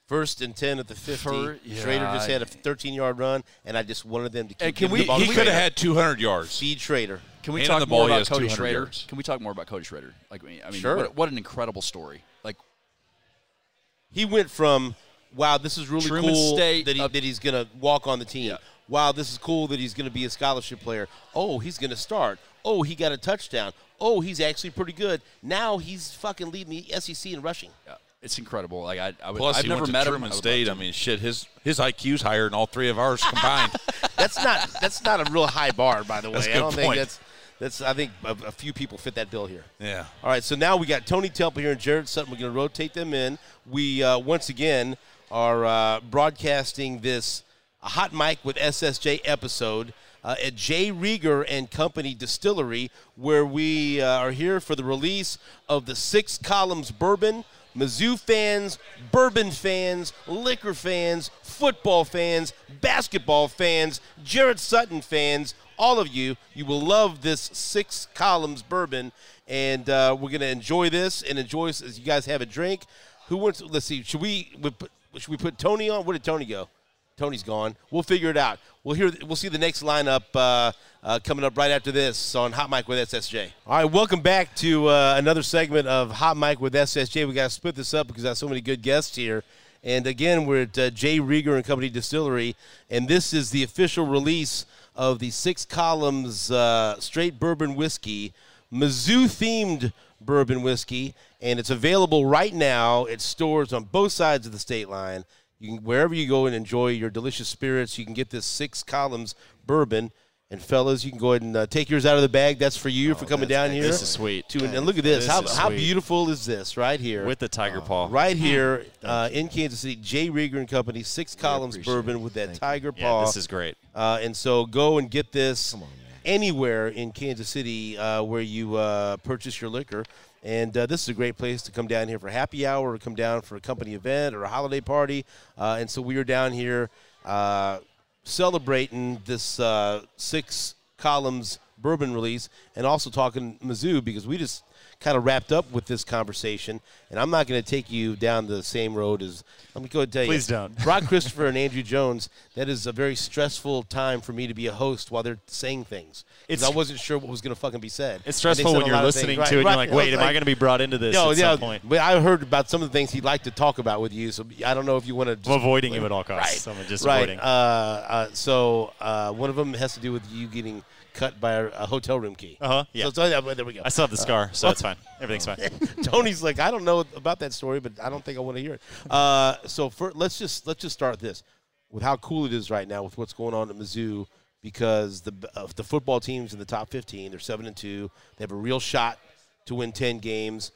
First and 10 at the 50. For- Schrader just had a 13 yard run, and I just wanted them to keep Hey, can giving we- the ball he could have had 200 yards. Speed Schrader. can we Hand him talk the ball, more about Cody 200 Schrader? yards. Can we talk more about Cody Schrader? Like, I mean, Sure. what, what an incredible story. Like, He went from, wow, this is really Truman cool State that, he, up- that he's going to walk on the team. Yeah. Wow, this is cool that he's going to be a scholarship player. Oh, he's going to start. Oh, he got a touchdown. Oh, he's actually pretty good. Now he's fucking leading the SEC in rushing. yeah, it's incredible. Like, I, I would, Plus, I've he never went to met him. Truman I would State. I love to. mean, shit, his his IQ's higher than all three of ours combined. <laughs> That's not that's not a real high bar, by the way. That's a I good don't think point. that's that's. I think a, a few people fit that bill here. yeah. All right, so now we got Tony Temple here and Jarret Sutton. We're going to rotate them in. We uh, once again are uh, broadcasting this a hot mic with SSJ episode uh, at J. Rieger and Company Distillery, where we uh, are here for the release of the Six Columns Bourbon. Mizzou fans, bourbon fans, liquor fans, football fans, basketball fans, Jarret Sutton fans, all of you, you will love this six columns bourbon, and uh, we're gonna enjoy this and enjoy this as you guys have a drink. Who wants? Let's see. Should we Should we put Tony on? Where did Tony go? Tony's gone. We'll figure it out. We'll hear. We'll see the next lineup uh, uh, coming up right after this on Hot Mic with SSJ. All right, welcome back to uh, another segment of Hot Mic with SSJ. We got to split this up because I have so many good guests here. And again, we're at uh, J. Rieger and Company Distillery, and this is the official release of the Six Columns uh, Straight Bourbon Whiskey, Mizzou themed bourbon whiskey, and it's available right now at stores on both sides of the state line. You can wherever you go and enjoy your delicious spirits, you can get this Six Columns bourbon. And fellas, you can go ahead and uh, take yours out of the bag. That's for you for coming down here. This is sweet. To, and look at this. This How, how beautiful is this right here? with the tiger paw. right here uh, in Kansas City, J. Rieger and Company, Six Columns bourbon with that tiger paw. Yeah, this is great. Uh, and so go and get this anywhere in Kansas City uh, where you uh, purchase your liquor. And uh, this is a great place to come down here for happy hour or come down for a company event or a holiday party. Uh, and so we are down here uh, celebrating this uh, six columns bourbon release and also talking Mizzou because we just kind of wrapped up with this conversation. And I'm not going to take you down the same road as, let me go and tell you. Please don't. <laughs> Brock Christopher and Andrew Jones, that is a very stressful time for me to be a host while they're saying things. It's, I wasn't sure what was going to fucking be said. It's stressful when you're lot of things. listening Right, to it and right. you're like, wait, am I going to be brought into this No, at yeah, some point? but I heard about some of the things he'd like to talk about with you, so I don't know if you want to. Avoiding you at all costs. Right, I'm just right. avoiding. Uh, uh, so uh, one of them has to do with you getting cut by a, a hotel room key. Uh-huh, yeah. So, so yeah, there we go. I still have the scar, so it's fine. Everything's fine. <laughs> Tony's like, I don't know about that story, but I don't think I want to hear it. Uh, so for, let's just let's just start this with how cool it is right now with what's going on at Mizzou because the uh, the football teams in the top 15, they're seven and two. They have a real shot to win 10 games,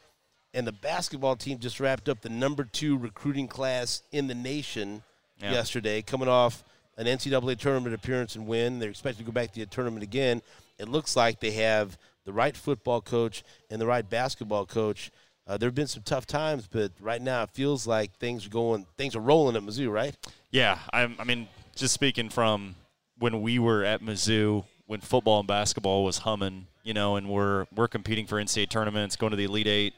and the basketball team just wrapped up the number two recruiting class in the nation Yeah. yesterday, coming off an NCAA tournament appearance and win. They're expected to go back to the tournament again. It looks like they have the right football coach and the right basketball coach. Uh, there have been some tough times, but right now it feels like things are going, things are rolling at Mizzou, right? Yeah, I'm, I mean, just speaking from when we were at Mizzou, when football and basketball was humming, you know, and we're we're competing for NCAA tournaments, going to the Elite Eight.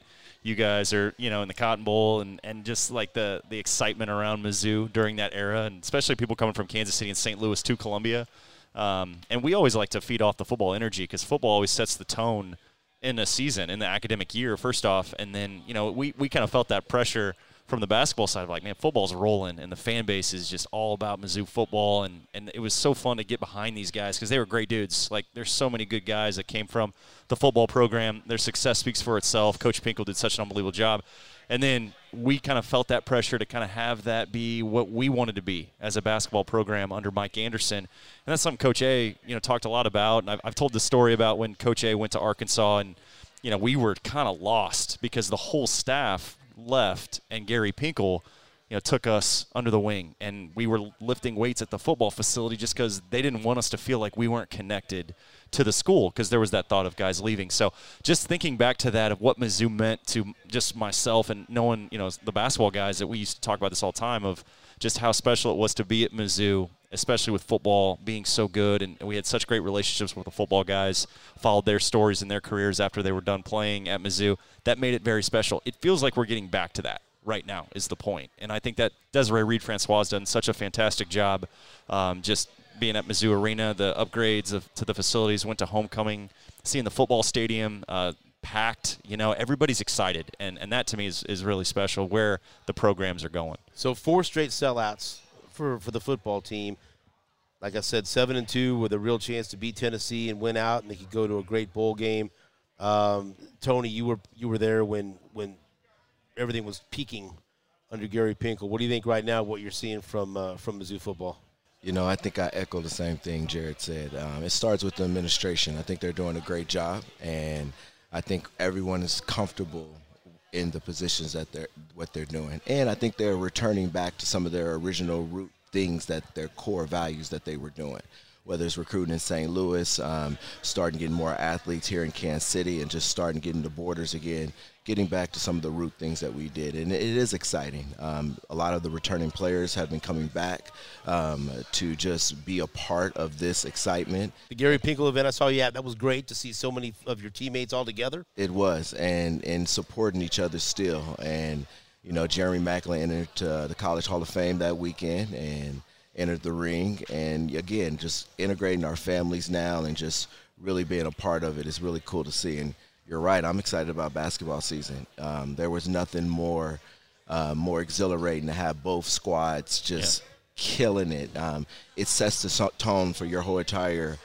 You guys are, you know, in the Cotton Bowl and, and just like the, the excitement around Mizzou during that era, and especially people coming from Kansas City and St. Louis to Columbia. Um, and we always like to feed off the football energy because football always sets the tone in a season, in the academic year, first off. And then, you know, we, we kind of felt that pressure – from the basketball side of like, man, football's rolling and the fan base is just all about Mizzou football. And, and it was so fun to get behind these guys because they were great dudes. Like, there's so many good guys that came from the football program. Their success speaks for itself. Coach Pinkel did such an unbelievable job. And then we kind of felt that pressure to kind of have that be what we wanted to be as a basketball program under Mike Anderson. And that's something Coach A, you know, talked a lot about. And I've, I've told the story about when Coach A went to Arkansas and, you know, we were kind of lost because the whole staff left and Gary Pinkel, you know, took us under the wing and we were lifting weights at the football facility just because they didn't want us to feel like we weren't connected to the school because there was that thought of guys leaving. So just thinking back to that of what Mizzou meant to just myself and knowing, you know, the basketball guys that we used to talk about this all the time of just how special it was to be at Mizzou especially with football being so good. And we had such great relationships with the football guys, followed their stories and their careers after they were done playing at Mizzou. That made it very special. It feels like we're getting back to that right now, is the point. And I think that Desiree Reed Francois has done such a fantastic job um, just being at Mizzou Arena, the upgrades of, to the facilities, went to homecoming, seeing the football stadium. Uh, packed you know everybody's excited and, and that to me is, is really special where the programs are going so four straight sellouts for, for the football team. Like I said, seven and two with a real chance to beat Tennessee and win out, and they could go to a great bowl game. Um, Tony, you were you were there when when everything was peaking under Gary Pinkel. What do you think right now? What you're seeing from uh, from Mizzou football? You know, I think I echo the same thing Jarret said. Um, it starts with the administration. I think they're doing a great job, and I think everyone is comfortable in the positions that they're what they're doing. And I think they're returning back to some of their original root things that their core values that they were doing. Whether it's recruiting in St. Louis, um, starting getting more athletes here in Kansas City, and just starting getting the borders again, getting back to some of the root things that we did. And it is exciting. Um, a lot of the returning players have been coming back um, to just be a part of this excitement. The Gary Pinkel event I saw you at, that was great to see so many of your teammates all together. It was, and, and supporting each other still. And, you know, Jeremy Maclin entered uh, the College Hall of Fame that weekend and entered the ring. And again, just integrating our families now and just really being a part of it is really cool to see. And you're right. I'm excited about basketball season. Um, there was nothing more uh, more exhilarating to have both squads just yeah. killing it. Um, it sets the tone for your whole entire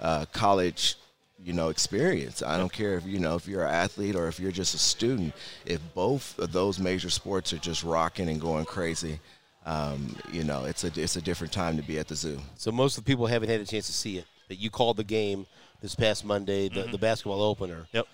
uh, college, you know, experience. I don't care if you know if you're an athlete or if you're just a student. If both of those major sports are just rocking and going crazy. Um, you know, it's a it's a different time to be at the zoo. So most of the people haven't had a chance to see it. That you called the game this past Monday, the, mm-hmm. the basketball opener. Yep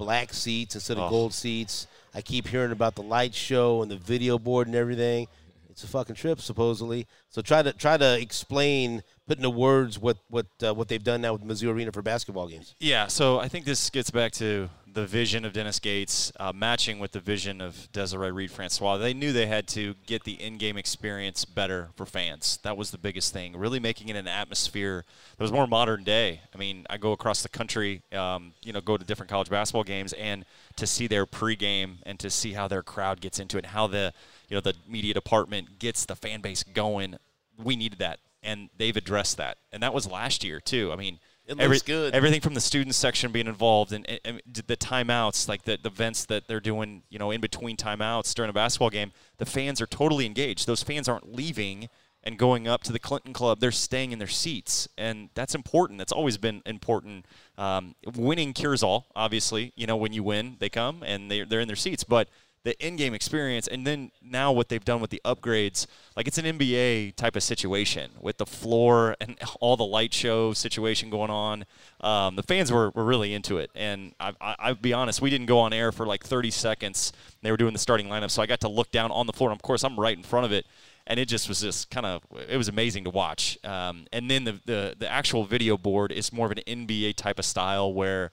black seats instead of oh. gold seats. I keep hearing about the light show and the video board and everything. It's a fucking trip, supposedly. So try to try to explain, put into words what what uh, what they've done now with Mizzou Arena for basketball games. Yeah, so I think this gets back to the vision of Dennis Gates uh, matching with the vision of Desiree Reed Francois. They knew they had to get the in-game experience better for fans. That was the biggest thing. Really making it an atmosphere that was more modern day. I mean, I go across the country, um, you know, go to different college basketball games, and to see their pregame and to see how their crowd gets into it, how the you know the media department gets the fan base going. We needed that, and they've addressed that, and that was last year too. I mean it looks Every, good. Everything from the student section being involved and, and, and, the timeouts, like the, the events that they're doing, you know, in between timeouts during a basketball game, the fans are totally engaged. Those fans aren't leaving and going up to the Clinton Club. They're staying in their seats, and that's important. That's always been important. Um, winning cures all, obviously. You know, when you win, they come and they're, they're in their seats. But – the in-game experience and then now what they've done with the upgrades like it's an nba type of situation with the floor and <laughs> all the light show situation going on. Um, the fans were, were really into it. And I, I, i'll be honest we didn't go on air for like 30 seconds. They were doing the starting lineup so i got to look down on the floor and of course i'm right in front of it. And it just was just kind of it was amazing to watch. Um, and then the, the the actual video board is more of an nba type of style where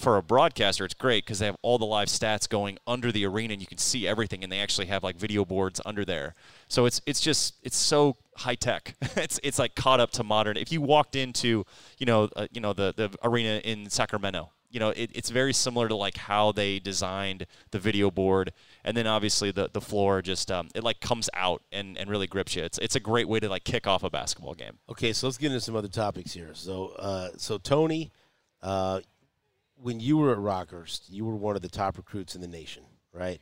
for a broadcaster, it's great because they have all the live stats going under the arena, and you can see everything. And they actually have like video boards under there, so it's it's just it's so high tech. <laughs> it's it's like caught up to modern. If you walked into you know uh, you know the the arena in Sacramento you know, it, it's very similar to like how they designed the video board, and then obviously the the floor just um, it like comes out and, and really grips you. It's it's a great way to like kick off a basketball game. Okay, so let's get into some other topics here. So, uh, so Tony, uh, when you were at Rockhurst, you were one of the top recruits in the nation, right?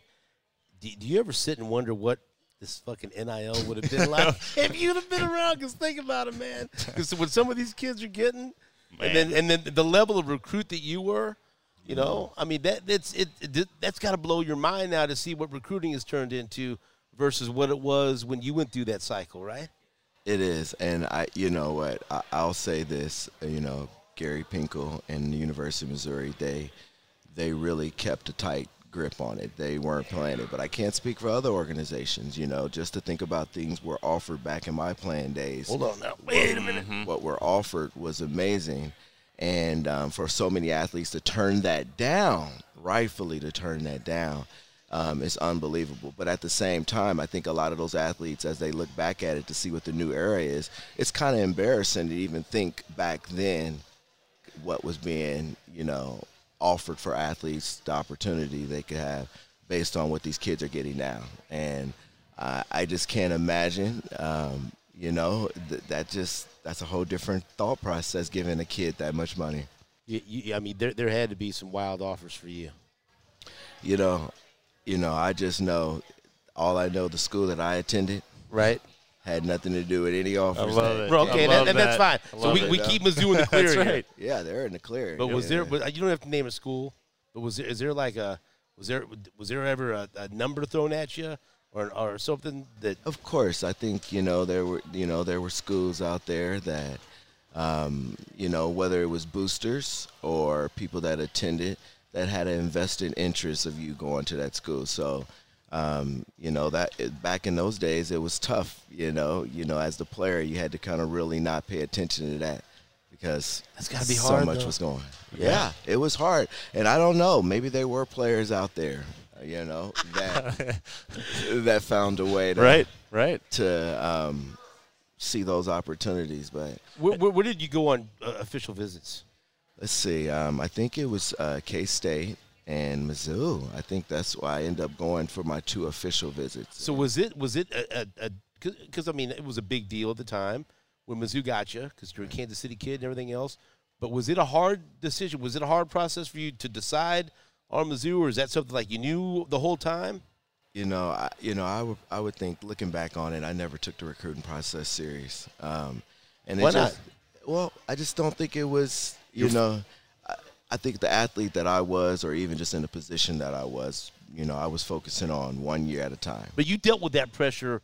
Do, do you ever sit and wonder what this fucking NIL would have been <laughs> like if you'd have been around? Because think about it, man. Because what some of these kids are getting, and then and then the level of recruit that you were, you know, I mean that that's it, it that's got to blow your mind now to see what recruiting has turned into versus what it was when you went through that cycle, right? It is, and I, you know what, I, I'll say this, you know, Gary Pinkel and the University of Missouri, they, they really kept a tight grip on it. They weren't playing it, but I can't speak for other organizations. You know, just to think about things were offered back in my playing days. Hold on now, wait a minute. What were offered was amazing, and um, for so many athletes to turn that down, rightfully to turn that down, um, is unbelievable. But at the same time, I think a lot of those athletes, as they look back at it to see what the new era is, it's kind of embarrassing to even think back then what was being, you know, offered for athletes, the opportunity they could have based on what these kids are getting now. And I, I just can't imagine, um, you know, th- that just that's a whole different thought process giving a kid that much money. You, you, I mean, there there had to be some wild offers for you. You know, you know, I just know all I know the school that I attended Right. Had nothing to do with any offers. love that- it. Bro, I okay, love that, and that's that. fine. I So we, it, we keep Mizzou in the clear That's here. right. Yeah, they're in the clear. But was there? But you don't have to name a school. But was there? Is there like a? Was there? Was there ever a, a number thrown at you, or or something that? Of course, I think you know there were you know there were schools out there that um, you know whether it was boosters or people that attended that had an invested interest of you going to that school. So um, you know that back in those days it was tough. You know, you know as the player you had to kind of really not pay attention to that because That's gotta be so hard, much though. was going. Yeah, it was hard, and I don't know. Maybe there were players out there, you know, that <laughs> that found a way to Right, right. to um, see those opportunities. But Where, where, where did you go on uh, official visits? let's see. Um, I think it was uh, K State and Mizzou. I think that's why I end up going for my two official visits. So was it? Was it a? Because I mean, it was a big deal at the time when Mizzou got you because you're a Kansas City kid and everything else. But was it a hard decision? Was it a hard process for you to decide on Mizzou, or is that something like you knew the whole time? you know, I, you know, I would I would think looking back on it, I never took the recruiting process serious. Um, and it Why just, Well, I just don't think it was. You know, I, think the athlete that I was, or even just in the position that I was, you know, I was focusing on one year at a time. But you dealt with that pressure,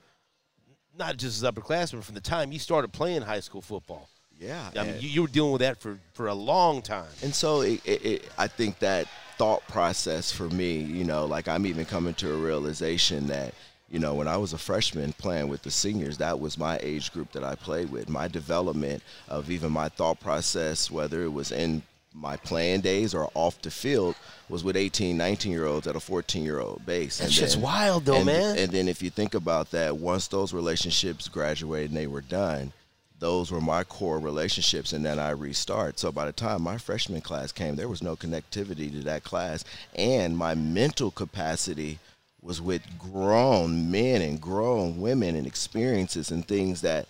not just as upperclassmen, from the time you started playing high school football. Yeah, I mean, you, you were dealing with that for, for a long time. And so it, it, it, I think that thought process for me, you know, like I'm even coming to a realization that, you know, when I was a freshman playing with the seniors, that was my age group that I played with. My development of even my thought process, whether it was in my playing days or off the field, was with 18, 19 year olds at a 14 year old base. That's And just wild, though, and, man. And then if you think about that, once those relationships graduated and they were done, those were my core relationships and then I restart. So by the time my freshman class came, there was no connectivity to that class and my mental capacity was with grown men and grown women and experiences and things that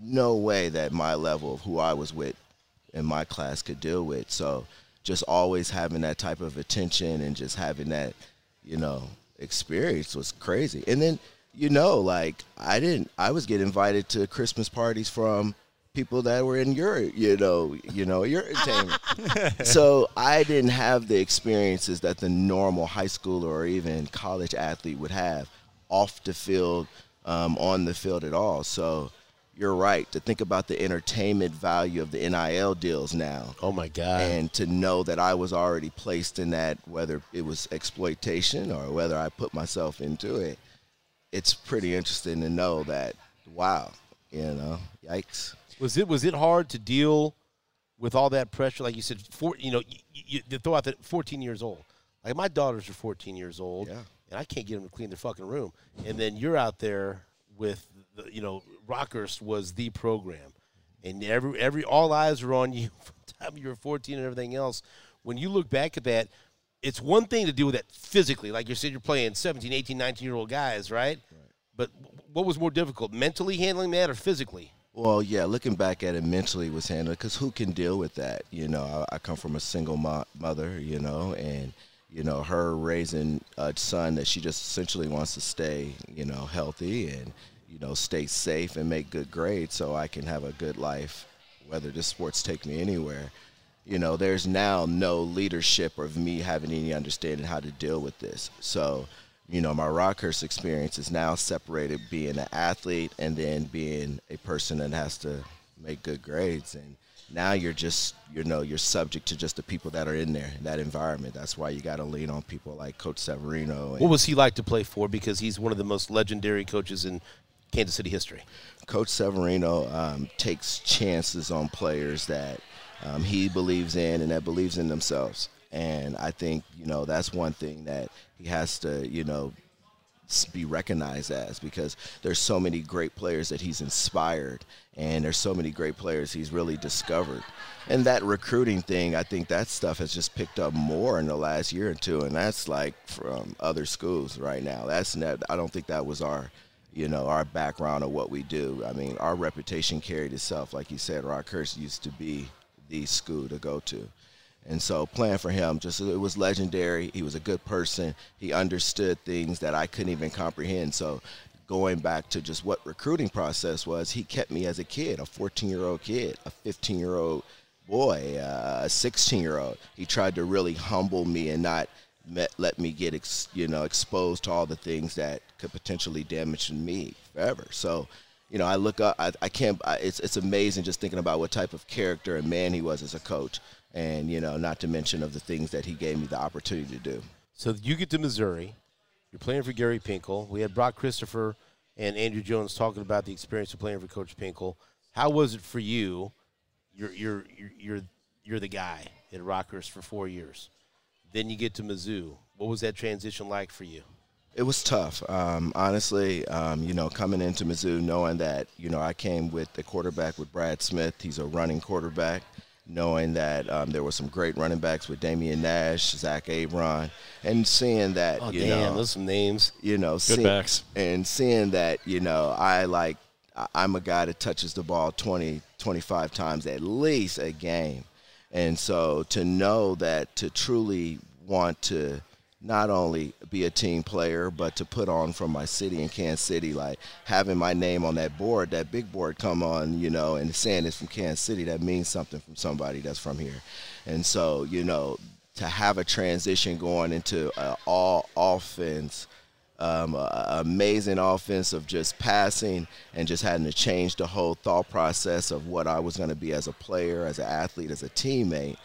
no way that my level of who I was with in my class could deal with. So just always having that type of attention and just having that, you know, experience was crazy. And then, you know, like I didn't I was getting invited to Christmas parties from people that were in your, you know, you know, your <laughs> entertainment. so I didn't have the experiences that the normal high schooler or even college athlete would have off the field, um, on the field at all. So you're right to think about the entertainment value of the NIL deals now. Oh, my God. And to know that I was already placed in that, whether it was exploitation or whether I put myself into it, it's pretty interesting to know that, wow, you know, yikes. Was it was it hard to deal with all that pressure? Like you said, four, you know, you, you, you throw out that 14 years old. Like my daughters are 14 years old, Yeah. and I can't get them to clean their fucking room. And then you're out there with, the, you know, Rockhurst was the program, and every every all eyes were on <laughs> you from the time you were 14 and everything else. when you look back at that, it's one thing to deal with that physically, like you said, you're playing 17, 18, 19 year old guys, right? But what was more difficult, mentally handling that or physically? Well, yeah, looking back at it mentally was handled because who can deal with that? You know, I, I come from a single mo- mother, you know, and you know her raising a son that she just essentially wants to stay, you know, healthy and you know stay safe and make good grades so I can have a good life, whether the sports take me anywhere. You know, there's now no leadership of me having any understanding how to deal with this. So you know, my Rockhurst experience is now separated being an athlete and then being a person that has to make good grades. And now you're just, you know, you're subject to just the people that are in there, in that environment. That's why you got to lean on people like Coach Severino. What was he like to play for? Because he's one of the most legendary coaches in Kansas City history. Coach Severino um, takes chances on players that um, he believes in and that believes in themselves. And I think, you know, that's one thing that he has to, you know, be recognized as because there's so many great players that he's inspired and there's so many great players he's really discovered. And that recruiting thing, I think that stuff has just picked up more in the last year or two and that's like from other schools right now. That's not, I don't think that was our you know, our background of what we do. I mean, our reputation carried itself. Like you said, Rockhurst used to be the school to go to. And so playing for him, just it was legendary. He was a good person. He understood things that I couldn't even comprehend. So going back to just what recruiting process was, he kept me as a kid, a 14 year old kid, a 15 year old boy, uh, a 16 year old. He tried to really humble me and not met, let me get ex, you know exposed to all the things that could potentially damage me forever. So you know, I look up. I, I can't. I, it's it's amazing just thinking about what type of character and man he was as a coach and you know, not to mention of the things that he gave me the opportunity to do. So you get to Missouri, you're playing for Gary Pinkel. We had Brock Christopher and Andrew Jones talking about the experience of playing for Coach Pinkel. How was it for you? You're you're you're you're, you're the guy at Rockhurst for four years. Then you get to Mizzou. What was that transition like for you? It was tough, um, honestly. Um, you know, coming into Mizzou, knowing that you know I came with the quarterback with Brad Smith. He's a running quarterback knowing that um, there were some great running backs with Damien Nash, Zach Abron, and seeing that oh, you damn, know, those some names. You know, Good see, backs. and seeing that you know I like I'm a guy that touches the ball 20, 25 times at least a game, and so to know that to truly want to not only be a team player, but to put on from my city in Kansas City, like having my name on that board, that big board come on, you know, and saying it's from Kansas City, that means something from somebody that's from here. And so, you know, to have a transition going into all offense, um, amazing offense of just passing and just having to change the whole thought process of what I was going to be as a player, as an athlete, as a teammate,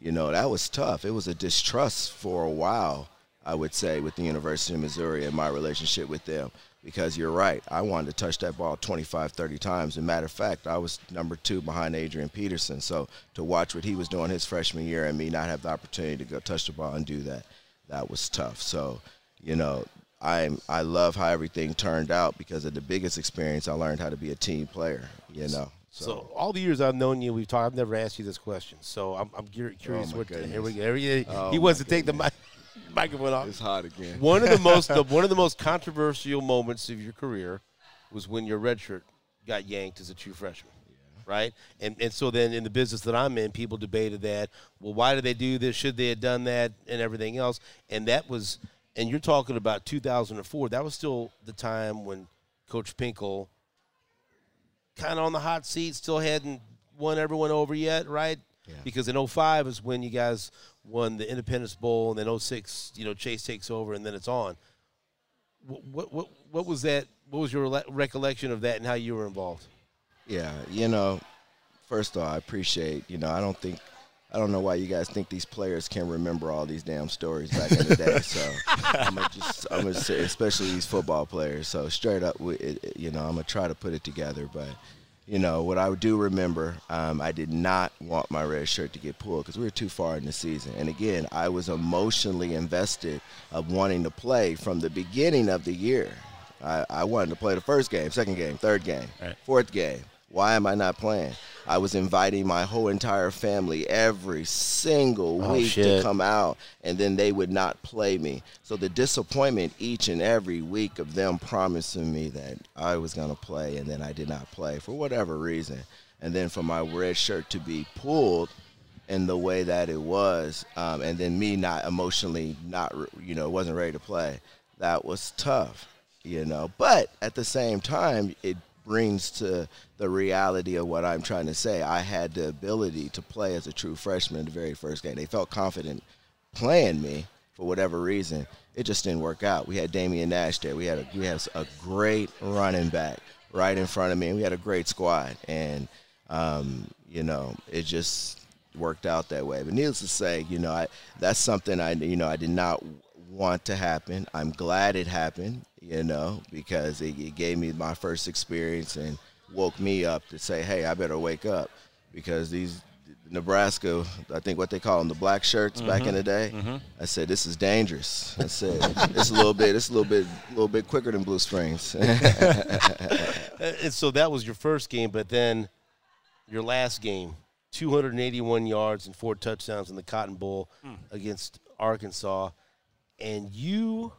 you know, that was tough. It was a distrust for a while I would say, with the University of Missouri and my relationship with them. Because you're right, I wanted to touch that ball 25, 30 times. As a matter of fact, I was number two behind Adrian Peterson. So to watch what he was doing his freshman year and me not have the opportunity to go touch the ball and do that, that was tough. So, you know, I I love how everything turned out because of the biggest experience. I learned how to be a team player. You know. So, so all the years I've known you, we've talked. I've never asked you this question, so I'm, I'm oh curious. Oh what goodness. here we go. He, Oh he wants to my take the mic. <laughs> microphone off. It's hot again. One of the most the, <laughs> one of the most controversial moments of your career was when your red shirt got yanked as a true freshman. Right? And and so then in the business that I'm in, people debated that, well, why did they do this? Should they have done that and everything else? And that was and you're talking about 2004. That was still the time when Coach Pinkel kind of on the hot seat, still hadn't won everyone over yet, right? Yeah. Because in 05 is when you guys won the Independence Bowl, and then 06, you know, Chase takes over, and then it's on. What what what, what was that? What was your recollection of that, and how you were involved? Yeah, you know, first of all, I appreciate. You know, I don't think. I don't know why you guys think these players can remember all these damn stories back in the day. <laughs> So I'm gonna just, I'm gonna say, especially these football players. So straight up, you know, I'm gonna try to put it together. But you know, what I do remember, um, I did not want my red shirt to get pulled because we were too far in the season. And again, I was emotionally invested of wanting to play from the beginning of the year. I, I wanted to play the first game, second game, third game, right. fourth game. Why am I not playing? I was inviting my whole entire family every single Oh, week shit. to come out, and then they would not play me. So the disappointment each and every week of them promising me that I was going to play, and then I did not play for whatever reason. And then for my red shirt to be pulled in the way that it was, um, and then me not emotionally not you know wasn't ready to play. That was tough, you know. But at the same time, it brings to the reality of what I'm trying to say. I had the ability to play as a true freshman the very first game. They felt confident playing me for whatever reason. It just didn't work out. We had Damien Nash there. We had a, we had a great running back right in front of me, and we had a great squad. And um, you know, it just worked out that way. But needless to say, you know, I that's something I you know I did not want to happen. I'm glad it happened, you know, because it, it gave me my first experience and woke me up to say, hey, I better wake up because these Nebraska, I think what they call them, the black shirts back in mm-hmm. the day. Mm-hmm. I said, this is dangerous. I said, it's a little bit, it's a little bit, a little bit quicker than Blue Springs. <laughs> Uh, And so that was your first game, but then your last game, 281 yards and four touchdowns in the Cotton Bowl hmm. against Arkansas, and you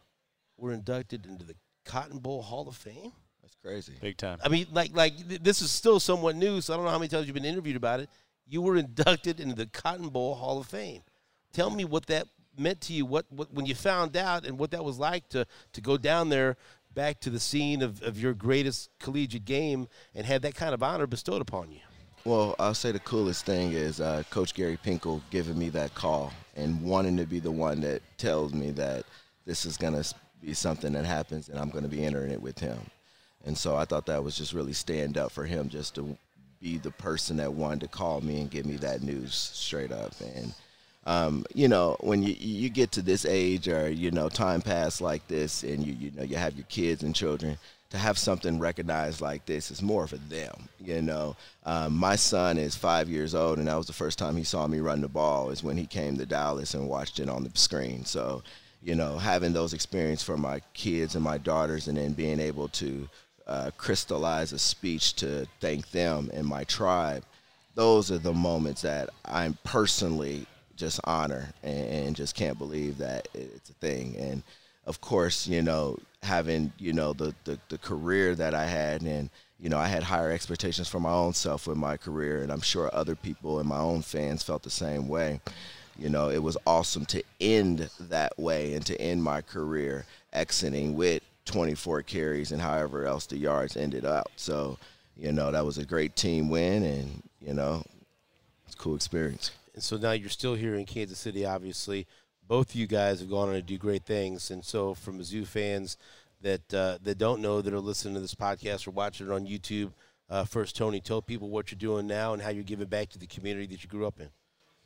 were inducted into the Cotton Bowl Hall of Fame. That's crazy. Big time. I mean, like, like th- this is still somewhat new, so I don't know how many times you've been interviewed about it. You were <laughs> inducted into the Cotton Bowl Hall of Fame. Tell me what that meant to you. What, what when you found out, and what that was like to to go down there, back to the scene of, of your greatest collegiate game, and have that kind of honor bestowed upon you. Well, I'll say the coolest thing is uh, Coach Gary Pinkel giving me that call and wanting to be the one that tells me that this is going to be something that happens and I'm going to be entering it with him. And so I thought that was just really stand up for him just to be the person that wanted to call me and give me that news straight up. And, um, you know, when you, you get to this age or, you know, time pass like this and you, you know, you have your kids and children, to have something recognized like this is more for them. You know, um, my son is five years old, and that was the first time he saw me run the ball is when he came to Dallas and watched it on the screen. So, you know, having those experiences for my kids and my daughters, and then being able to uh, crystallize a speech to thank them and my tribe, those are the moments that I'm personally just honor and, and just can't believe that it's a thing. And of course, you know, having, you know, the, the, the career that I had and, you know, I had higher expectations for my own self with my career and I'm sure other people and my own fans felt the same way. You know, it was awesome to end that way and to end my career exiting with 24 carries and however else the yards ended up. So, you know, that was a great team win and, you know, it's a cool experience. And so now you're still here in Kansas City, obviously. Both of you guys have gone on to do great things. And so, for Mizzou fans that uh, that don't know that are listening to this podcast or watching it on YouTube, uh, first, Tony, tell people what you're doing now and how you're giving back to the community that you grew up in.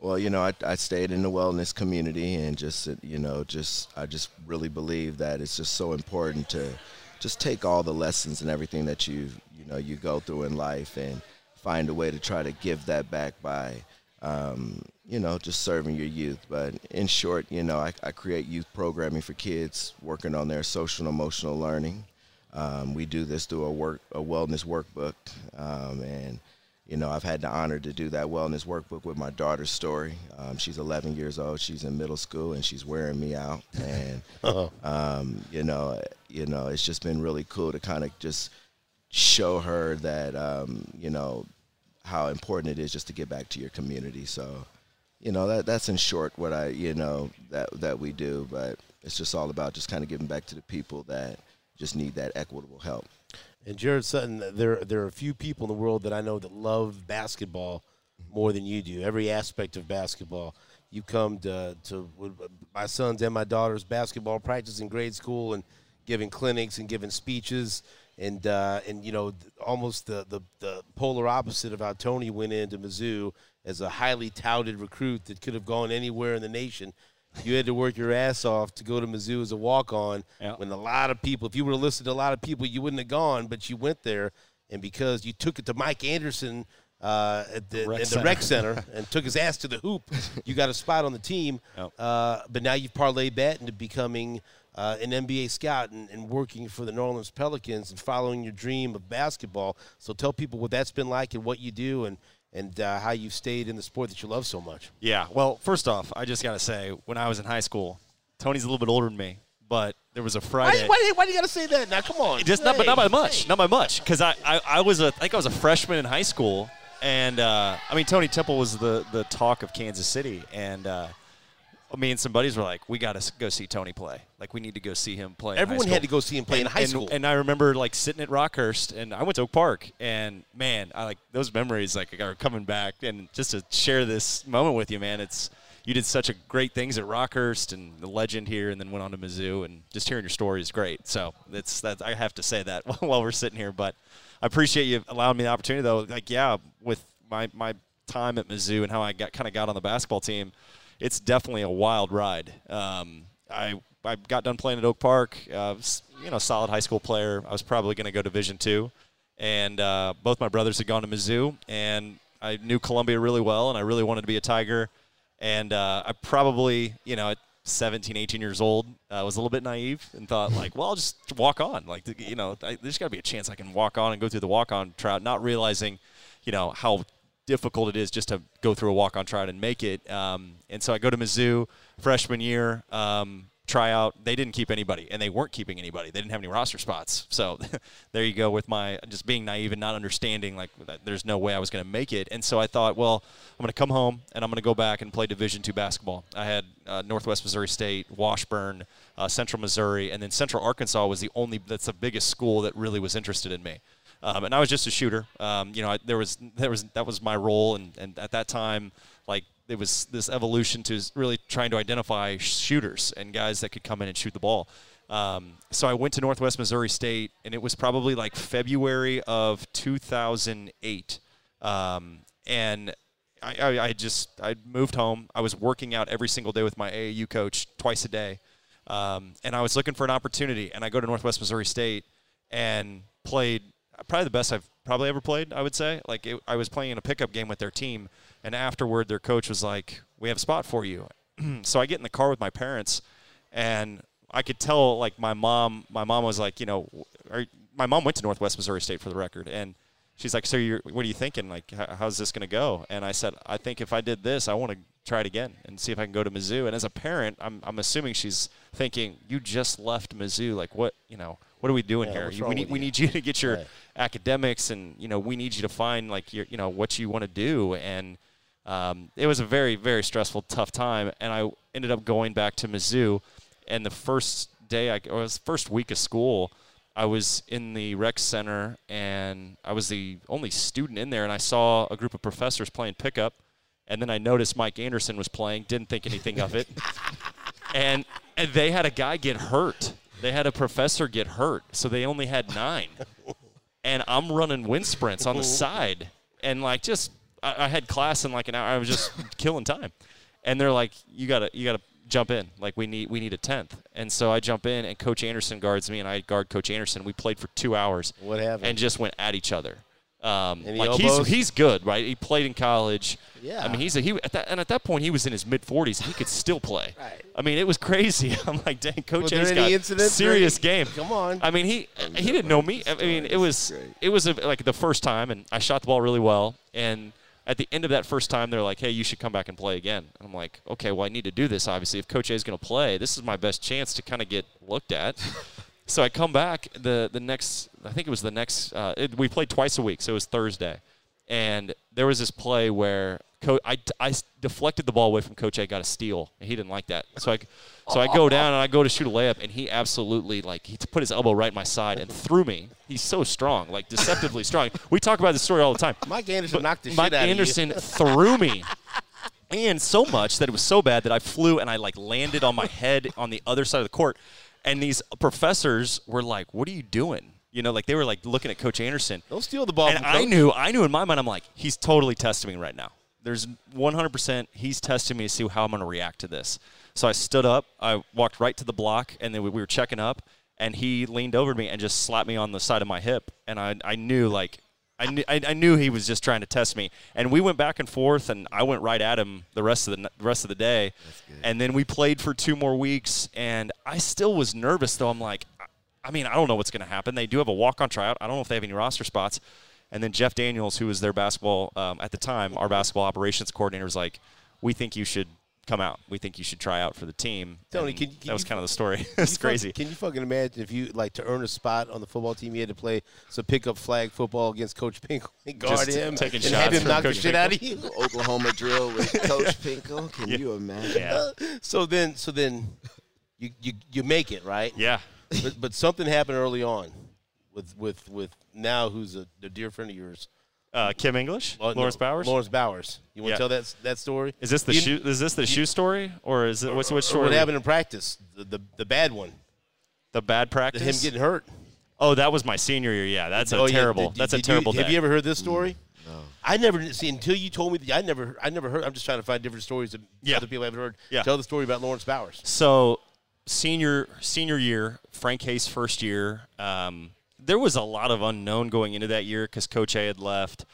Well, you know, I, I stayed in the wellness community and just, you know, just I just really believe that it's just so important to just take all the lessons and everything that you, you know, you go through in life and find a way to try to give that back by, um, you know, just serving your youth. But in short, you know, I, I create youth programming for kids working on their social and emotional learning. Um, we do this through a work, a wellness workbook, um, and you know, I've had the honor to do that wellness workbook with my daughter's story. Um, she's 11 years old. She's in middle school, and she's wearing me out. And <laughs> um, you know, you know, it's just been really cool to kind of just show her that um, you know how important it is just to get back to your community. So, you know, that that's in short what I you know that that we do. But it's just all about just kind of giving back to the people that just need that equitable help. And Jarret Sutton, there there are a few people in the world that I know that love basketball more than you do. Every aspect of basketball. You come to to my son's and my daughter's basketball practice in grade school and giving clinics and giving speeches and uh, and you know almost the, the the polar opposite of how Tony went into Mizzou as a highly touted recruit that could have gone anywhere in the nation. You had to work your ass off to go to Mizzou as a walk on Yeah. when a lot of people, if you would have listened to a lot of people, you wouldn't have gone, but you went there. And because you took it to Mike Anderson uh, at the, Rec the center. rec <laughs> center and took his ass to the hoop, you got a spot on the team. Uh, but now you've parlayed that into becoming uh, an NBA scout and, and working for the New Orleans Pelicans and following your dream of basketball. So tell people what that's been like and what you do and and uh, how you've stayed in the sport that you love so much. Yeah. Well, first off, I just got to say, when I was in high school, Tony's a little bit older than me, but there was a Friday. Why, why, why do you got to say that now? Come on. Just not, but not by much. hey. Not by much. Because I, I, I was a, I think I was a freshman in high school, and uh, I mean Tony Temple was the the talk of Kansas City, and uh, me and some buddies were like, we got to go see Tony play. Like we need to go see him play. in high Everyone had to go see him play in and, high and- school. And I remember like sitting at Rockhurst, and I went to Oak Park, and man, I like those memories like are coming back, and just to share this moment with you, man, it's you did such a great things at Rockhurst and the legend here, and then went on to Mizzou, and just hearing your story is great. So it's that I have to say that <laughs> while we're sitting here, but I appreciate you allowing me the opportunity though. Like yeah, with my my time at Mizzou and how I got kind of got on the basketball team, it's definitely a wild ride. Um, I I got done playing at Oak Park. Uh, was, you know, solid high school player. I was probably going to go Division two, and uh, both my brothers had gone to Mizzou, and I knew Columbia really well, and I really wanted to be a Tiger. And uh, I probably, you know, at 17, 18 years old, uh, was a little bit naive and thought <laughs> like, well, I'll just walk on. Like, you know, I, there's got to be a chance I can walk on and go through the walk-on trout, not realizing, you know, how difficult it is just to go through a walk-on tryout and make it. Um, and so I go to Mizzou freshman year, um, tryout. They didn't keep anybody, and they weren't keeping anybody. They didn't have any roster spots. <laughs> So <laughs> there you go with my just being naive and not understanding like there's no way I was going to make it. And so I thought, well, I'm going to come home and I'm going to go back and play Division two basketball. I had uh, Northwest Missouri State, Washburn, uh, Central Missouri, and then Central Arkansas was the only that's the biggest school that really was interested in me. Um, and I was just a shooter. Um, you know, I, there was there was that was my role, and, and at that time, like it was this evolution to really trying to identify shooters and guys that could come in and shoot the ball. Um, so I went to Northwest Missouri State, and it was probably like February of 2008, um, and I, I, I just I moved home. I was working out every single day with my AAU coach twice a day, um, and I was looking for an opportunity. And I go to Northwest Missouri State and played probably the best I've probably ever played. I would say like it, I was playing in a pickup game with their team, and afterward their coach was like, "We have a spot for you." <clears throat> so I get in the car with my parents, and I could tell like my mom. My mom was like, you know, are, my mom went to Northwest Missouri State for the record, and she's like, "So you're, what are you thinking? Like, how, how's this going to go?" And I said, "I think if I did this, I want to try it again and see if I can go to Mizzou." And as a parent, I'm, I'm assuming she's thinking, "You just left Mizzou. Like, what? You know, what are we doing Yeah, here? what's You- wrong we need we you?" need you to get your Right. academics, and you know, we need you to find like your, you know, what you want to do." And um, it was a very very stressful, tough time, and I ended up going back to Mizzou. And the first day, I or it was first week of school, I was in the rec center, and I was the only student in there, and I saw a group of professors playing pickup, and then I noticed Mike Anderson was playing. Didn't think anything of it, <laughs> and and they had a guy get hurt. They had a professor get hurt, so they only had nine <laughs> and I'm running wind sprints on the <laughs> side, and like just I, I had class in like an hour. I was just <laughs> killing time, and they're like, "You gotta, you gotta jump in. Like we need, we need a tenth. And so I jump in, and Coach Anderson guards me, and I guard Coach Anderson. We played for two hours, What happened? and just went at each other. Um, like elbows? he's he's good, right? He played in college. Yeah. I mean, he's a, he at that and at that point he was in his mid 40s. He could still play. <laughs> Right. I mean, it was crazy. <laughs> I'm like, dang, Coach Was there A's got serious game. Come on. I mean, he he didn't know me. I mean, it was it was a, like the first time, and I shot the ball really well. And at the end of that first time, they're like, "Hey, you should come back and play again." And I'm like, "Okay, well, I need to do this. Obviously, if Coach A is going to play, this is my best chance to kind of get looked at." So I come back the the next. I think it was the next. Uh, it, we played twice a week, so it was Thursday, and there was this play where. Co- I, I deflected the ball away from Coach A, got a steal, and he didn't like that. So I, so I go down and I go to shoot a layup, and he absolutely like he put his elbow right in my side and threw me. He's so strong, like deceptively strong. We talk about this story all the time. <laughs> Mike Anderson But knocked the Mike shit out Anderson of you. threw me. And so much that it was so bad that I flew and I like landed on my head on the other side of the court. And these professors were like, "What are you doing?" You know, like they were like looking at Coach Anderson. Don't steal the ball And I knew, I knew in my mind, I'm like, he's totally testing me right now. There's 100%, he's testing me to see how I'm going to react to this. So I stood up, I walked right to the block, and then we we were checking up, and he leaned over to me and just slapped me on the side of my hip. And I, I knew, like, I, knew, I, I knew he was just trying to test me. And we went back and forth, and I went right at him the rest of the, rest of the day. And then we played for two more weeks, and I still was nervous, though. I'm like, I- I mean, I don't know what's going to happen. They do have a walk on tryout. I don't know if they have any roster spots. And then Jeff Daniels, who was their basketball um, at the time, our basketball operations coordinator, was like, "We think you should come out. We think you should try out for the team." Tony, can- can that was kind of the story. <laughs> It's you fuck- crazy. Can you fucking imagine if you like to earn a spot on the football team, you had to play some pickup flag football against Coach Pinkel <laughs> and guard Just him taking and have shots him from knock the Coach shit out of you? <laughs> Oklahoma drill with Coach Pinkel. Can you imagine? yeah, So then, so then, you you you make it right. yeah. But but something happened early on, with with with now who's a, a dear friend of yours, Uh, Kim English, Well, no, Laurence Bowers. Laurence Bowers. You want Yeah. to tell that that story? Is this the You- shoe? Is this the shoe story, or is it what's which Or story? what happened in practice? The the, the bad one, The bad the practice. him getting hurt. oh, that was my senior year. Yeah, that's a Oh, yeah. terrible. Did- that's a did you- terrible. Have you ever heard this story? No. I never see until you told me. The, I never, I never heard. I'm just trying to find different stories that Yeah. other people haven't heard. Yeah. Tell the story about Laurence Bowers. So, senior senior year, Frank Haith's first year. Um, there was a lot of unknown going into that year because Coach A had left.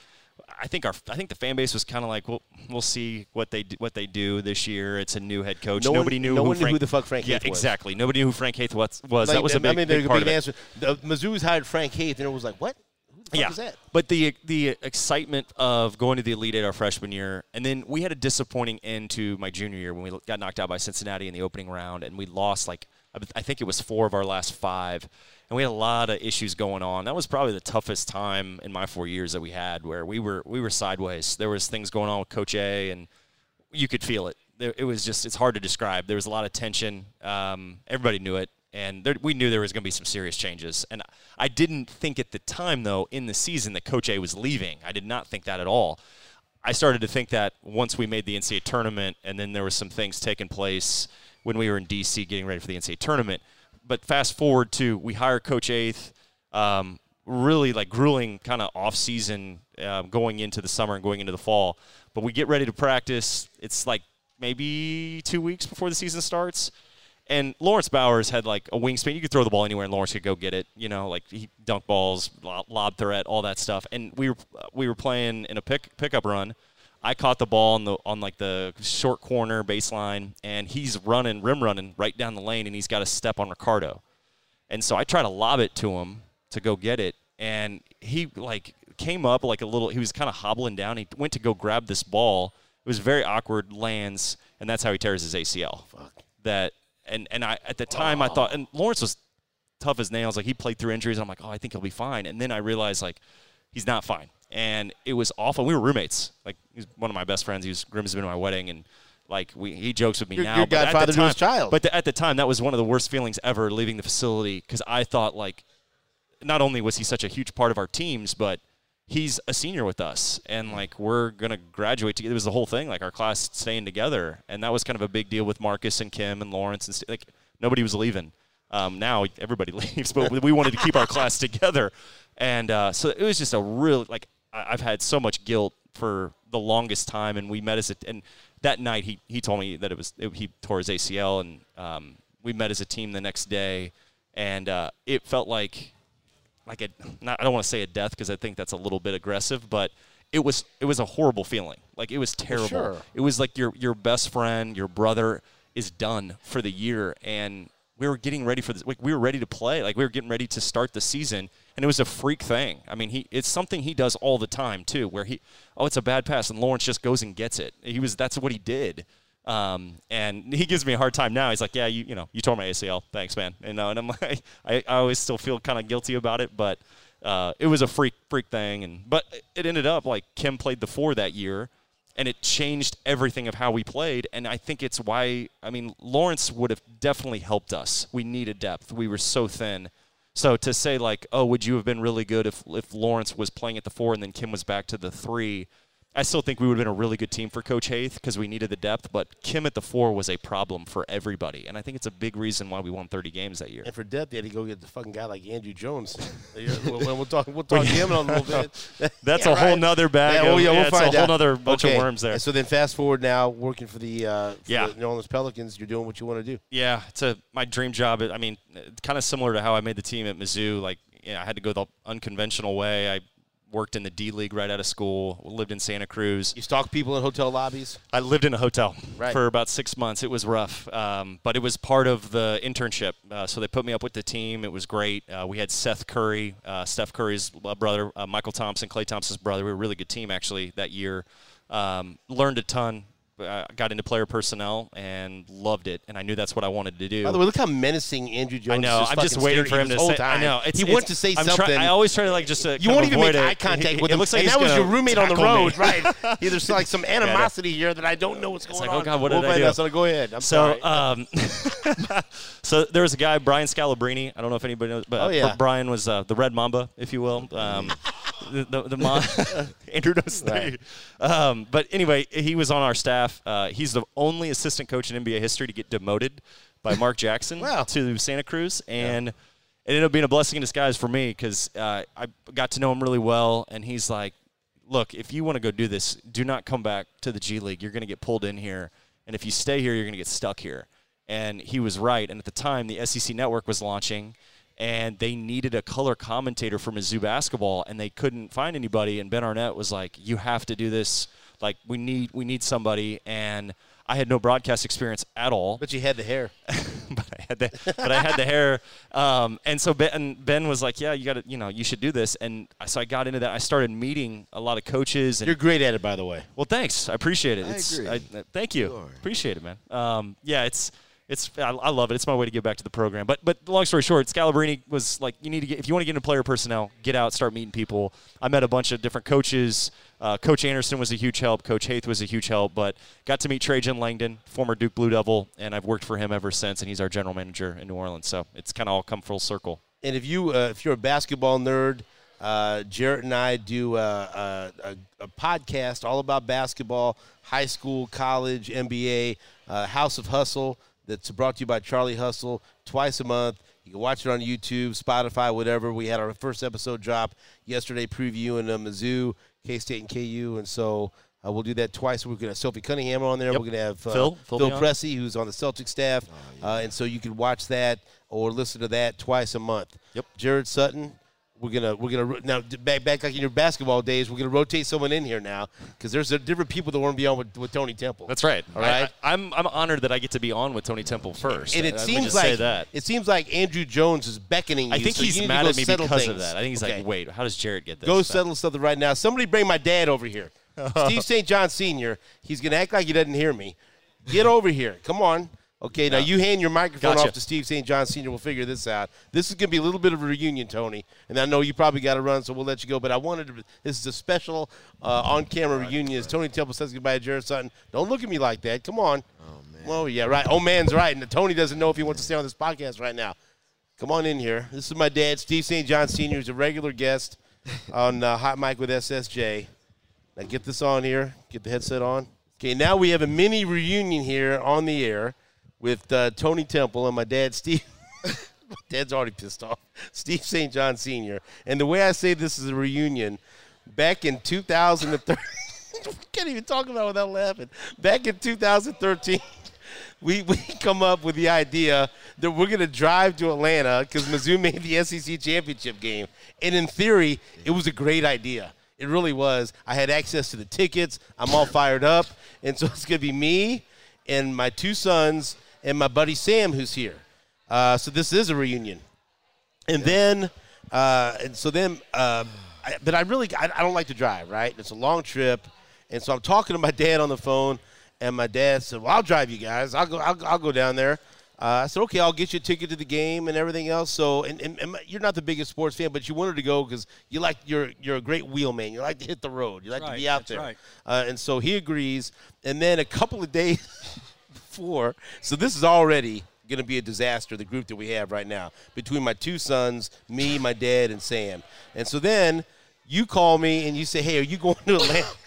I think our I think the fan base was kind of like, well, we'll see what they do, what they do this year. It's a new head coach. No one- Nobody knew no who one knew who the fuck Frank yeah, Haith was. exactly. Nobody knew who Frank Haith was. was. Like, that was a big, I mean, big part big of it. answer. The, Mizzou's hired Frank Haith, and it was like, what? Who yeah. that? But the the excitement of going to the Elite Eight our freshman year, and then we had a disappointing end to my junior year when we got knocked out by Cincinnati in the opening round, and we lost like I think it was four of our last five, and we had a lot of issues going on. That was probably the toughest time in my four years that we had, where we were we were sideways. There was things going on with Coach A, and you could feel it. It was just it's hard to describe. There was a lot of tension. Um, everybody knew it, and there, we knew there was going to be some serious changes. And I didn't think at the time, though, in the season that Coach A was leaving. I did not think that at all. I started to think that once we made the NCAA tournament, and then there was some things taking place when we were in DC getting ready for the NCAA tournament. But fast forward to we hire Coach Haith, um, really like grueling kind of off season um, going into the summer and going into the fall. But we get ready to practice. It's like maybe two weeks before the season starts. And Laurence Bowers had like a wingspan. You could throw the ball anywhere, and Laurence could go get it. You know, like he dunk balls, lob, threat, all that stuff. And we were we were playing in a pick pickup run. I caught the ball on the on like the short corner baseline, and he's running rim running right down the lane, and he's got a step on Ricardo. And so I try to lob it to him to go get it, and he like came up like a little. He was kind of hobbling down. He went to go grab this ball. It was very awkward. Lands, and that's how he tears his ACL. Fuck. That and and I at the time I thought, and Laurence was tough as nails. Like he played through injuries. I'm like, oh, I think he'll be fine. And then I realized like he's not fine, and it was awful. We were roommates. Like he's one of my best friends. He was groomsman at my wedding, and like we he jokes with me You're- now. you're but at the godfather to his child. But the, at the time, that was one of the worst feelings ever leaving the facility because I thought like not only was he such a huge part of our teams, but he's a senior with us, and like we're gonna graduate together. It was the whole thing, like our class staying together, and that was kind of a big deal with Marcus and Kim and Laurence, and st- like nobody was leaving. Um, now everybody <laughs> leaves, but we wanted to keep our class together, and uh, so it was just a real like I've had so much guilt for the longest time, and we met as a and that night he he told me that it was it, he tore his ACL, and um, we met as a team the next day, and uh, it felt like like a not, I don't want to say a death because I think that's a little bit aggressive, but it was it was a horrible feeling. Like it was terrible. sure. It was like your your best friend, your brother is done for the year, and we were getting ready for this. Like we were ready to play. Like we were getting ready to start the season, and it was a freak thing. I mean, he it's something he does all the time too, where he oh it's a bad pass and Laurence just goes and gets it. He was that's what he did. Um, and he gives me a hard time now. He's like, "Yeah, you, you know, you tore my ACL. Thanks, man." And, uh, and I'm <laughs> like, I, I always still feel kind of guilty about it, but uh, it was a freak freak thing. And but it ended up like Kim played the four that year, and it changed everything of how we played. And I think it's why I mean Laurence would have definitely helped us. We needed depth. We were so thin. So to say like, oh, would you have been really good if if Laurence was playing at the four and then Kim was back to the three? I still think we would have been a really good team for Coach Haith because we needed the depth, but Kim at the four was a problem for everybody, and I think it's a big reason why we won 30 games that year. And for depth, they had to go get the fucking guy like Andrew Jones. <laughs> we'll, we'll talk. We'll talk <laughs> to him in a little bit. <laughs> That's Yeah, a whole right. nother bag. Yeah, of, well, yeah, we'll it's find a whole other bunch Okay. of worms there. And so then fast forward now, working for the, uh, for Yeah. the New Orleans Pelicans. You're doing what you want to do. Yeah, it's a my dream job. I mean, kind of similar to how I made the team at Mizzou. Like, you know, I had to go the unconventional way. I worked in the D League right out of school. Lived in Santa Cruz. You stalk people in hotel lobbies. I lived in a hotel Right. for about six months. It was rough, um, but it was part of the internship. Uh, so they put me up with the team. It was great. Uh, we had Seth Curry, uh, Steph Curry's uh, brother, uh, Michael Thompson, Klay Thompson's brother. We were a really good team actually that year. Um, learned a ton. Uh, got into player personnel and loved it, and I knew that's what I wanted to do. By the way, look how menacing Andrew Jones. I know. Is I'm just waiting for him to say. I know. It's, he it's- wants to say I'm something. Try, I always try to like just. To you won't even make avoid eye contact It- with it him. looks like and that was your roommate on the road, right? <laughs> Yeah, There's like some <laughs> animosity here that I don't know what's going like, on. oh, God, what We'll did I do? So go ahead. I'm So, sorry. um, <laughs> so there was a guy, Brian Scalabrini. I don't know if anybody knows, but Oh, yeah. Brian was uh, the Red Mamba, if you will. Um, the the, the mon- <laughs> Andrew knows Right. um, But anyway, he was on our staff. Uh, he's the only assistant coach in NBA history to get demoted by Mark <laughs> Jackson Wow. to Santa Cruz, and. It ended up being a blessing in disguise for me because uh, I got to know him really well, and he's like, look, if you want to go do this, do not come back to the G League. You're going to get pulled in here. And if you stay here, you're going to get stuck here. And he was right. And at the time, the SEC network was launching, and they needed a color commentator for Mizzou basketball, and they couldn't find anybody. And Ben Arnett was like, you have to do this. Like, we need, we need somebody. And I had no broadcast experience at all but you had the hair. <laughs> but I had the but I had the hair. Um, and so Ben, Ben was like, "Yeah, you got to, you know, you should do this." And so I got into that. I started meeting a lot of coaches. And You're great at it, by the way. well, thanks. I appreciate it. I it's, agree. uh, thank you. You. Appreciate it, man. Um, yeah, it's it's I, I love it. It's my way to give back to the program. But but long story short, Scalabrini was like, you need to get if you want to get into player personnel, get out, start meeting people. I met a bunch of different coaches. Uh, Coach Anderson was a huge help. Coach Haith was a huge help. But got to meet Trajan Langdon, former Duke Blue Devil, and I've worked for him ever since. And he's our general manager in New Orleans. So it's kind of all come full circle. And if you uh, if you're a basketball nerd, uh, Jarret and I do uh, a, a, a podcast all about basketball, high school, college, NBA, uh, House of Hustle. That's brought to you by Charlie Hustle twice a month. You can watch it on YouTube, Spotify, whatever. We had our first episode drop yesterday, previewing uh, Mizzou, K State, and KU, and so. Uh, we'll do that twice. We're going to have Sophie Cunningham on there. Yep. We're going to have uh, Phil. Phil Phil. Pressey, who's on the Celtic staff, uh, and so you can watch that or listen to that twice a month. Yep. Jarret Sutton. We're gonna we're gonna now back back like in your basketball days. We're gonna rotate someone in here now because there's a different people that want to be on with, with Tony Temple. That's right. All right. I, am I'm honored that I get to be on with Tony Temple first. and it me seems like that. it seems like Andrew Jones is beckoning you. I think so he's mad at me because things. of that. I think he's Okay. like, wait, how does Jarret get this? Go settle something right now. Somebody bring my dad over here. <laughs> Steve St. John Sr. He's going to act like he doesn't hear me. Get over here. Come on. Okay, now you hand your microphone Gotcha. off to Steve St. John Sr. We'll figure this out. This is going to be a little bit of a reunion, Tony. And I know you probably got to run, so we'll let you go. But I wanted to. This is a special uh, on-camera reunion. As Tony Temple says goodbye to Jarret Sutton. Don't look at me like that. Come on. Oh man. Well, yeah, right. Oh man's right. And Tony doesn't know if he wants to stay on this podcast right now. Come on in here. This is my dad, Steve St. John Sr., who's a regular guest on uh, Hot Mic with SSJ. Now get this on here. Get the headset on. Okay, now we have a mini reunion here on the air with uh, Tony Temple and my dad, Steve. <laughs> my dad's already pissed off. Steve St. John Sr. And the way I say this is a reunion, back in 2013, <laughs> can't even talk about it without laughing. Back in 2013, <laughs> we, we come up with the idea that we're going to drive to Atlanta because Mizzou made the SEC championship game. And in theory, it was a great idea. It really was. I had access to the tickets. I'm all fired up. And so it's going to be me and my two sons and my buddy Sam, who's here. Uh, so this is a reunion. And then, uh, and so then, uh, I, but I really, I, I don't like to drive, right? It's a long trip. And so I'm talking to my dad on the phone, and my dad said, "Well, I'll drive you guys. I'll go. I'll, I'll go down there." Uh, I said, "Okay, I'll get you a ticket to the game and everything else." So, and, and, and you're not the biggest sports fan, but you wanted to go because you like you're you're a great wheelman. You like to hit the road. You like to be out there. right. Uh, and so he agrees. And then a couple of days <laughs> before, so this is already going to be a disaster. The group that we have right now between my two sons, me, my dad, and Sam. And so then you call me and you say, "Hey, are you going to Atlanta?" <laughs>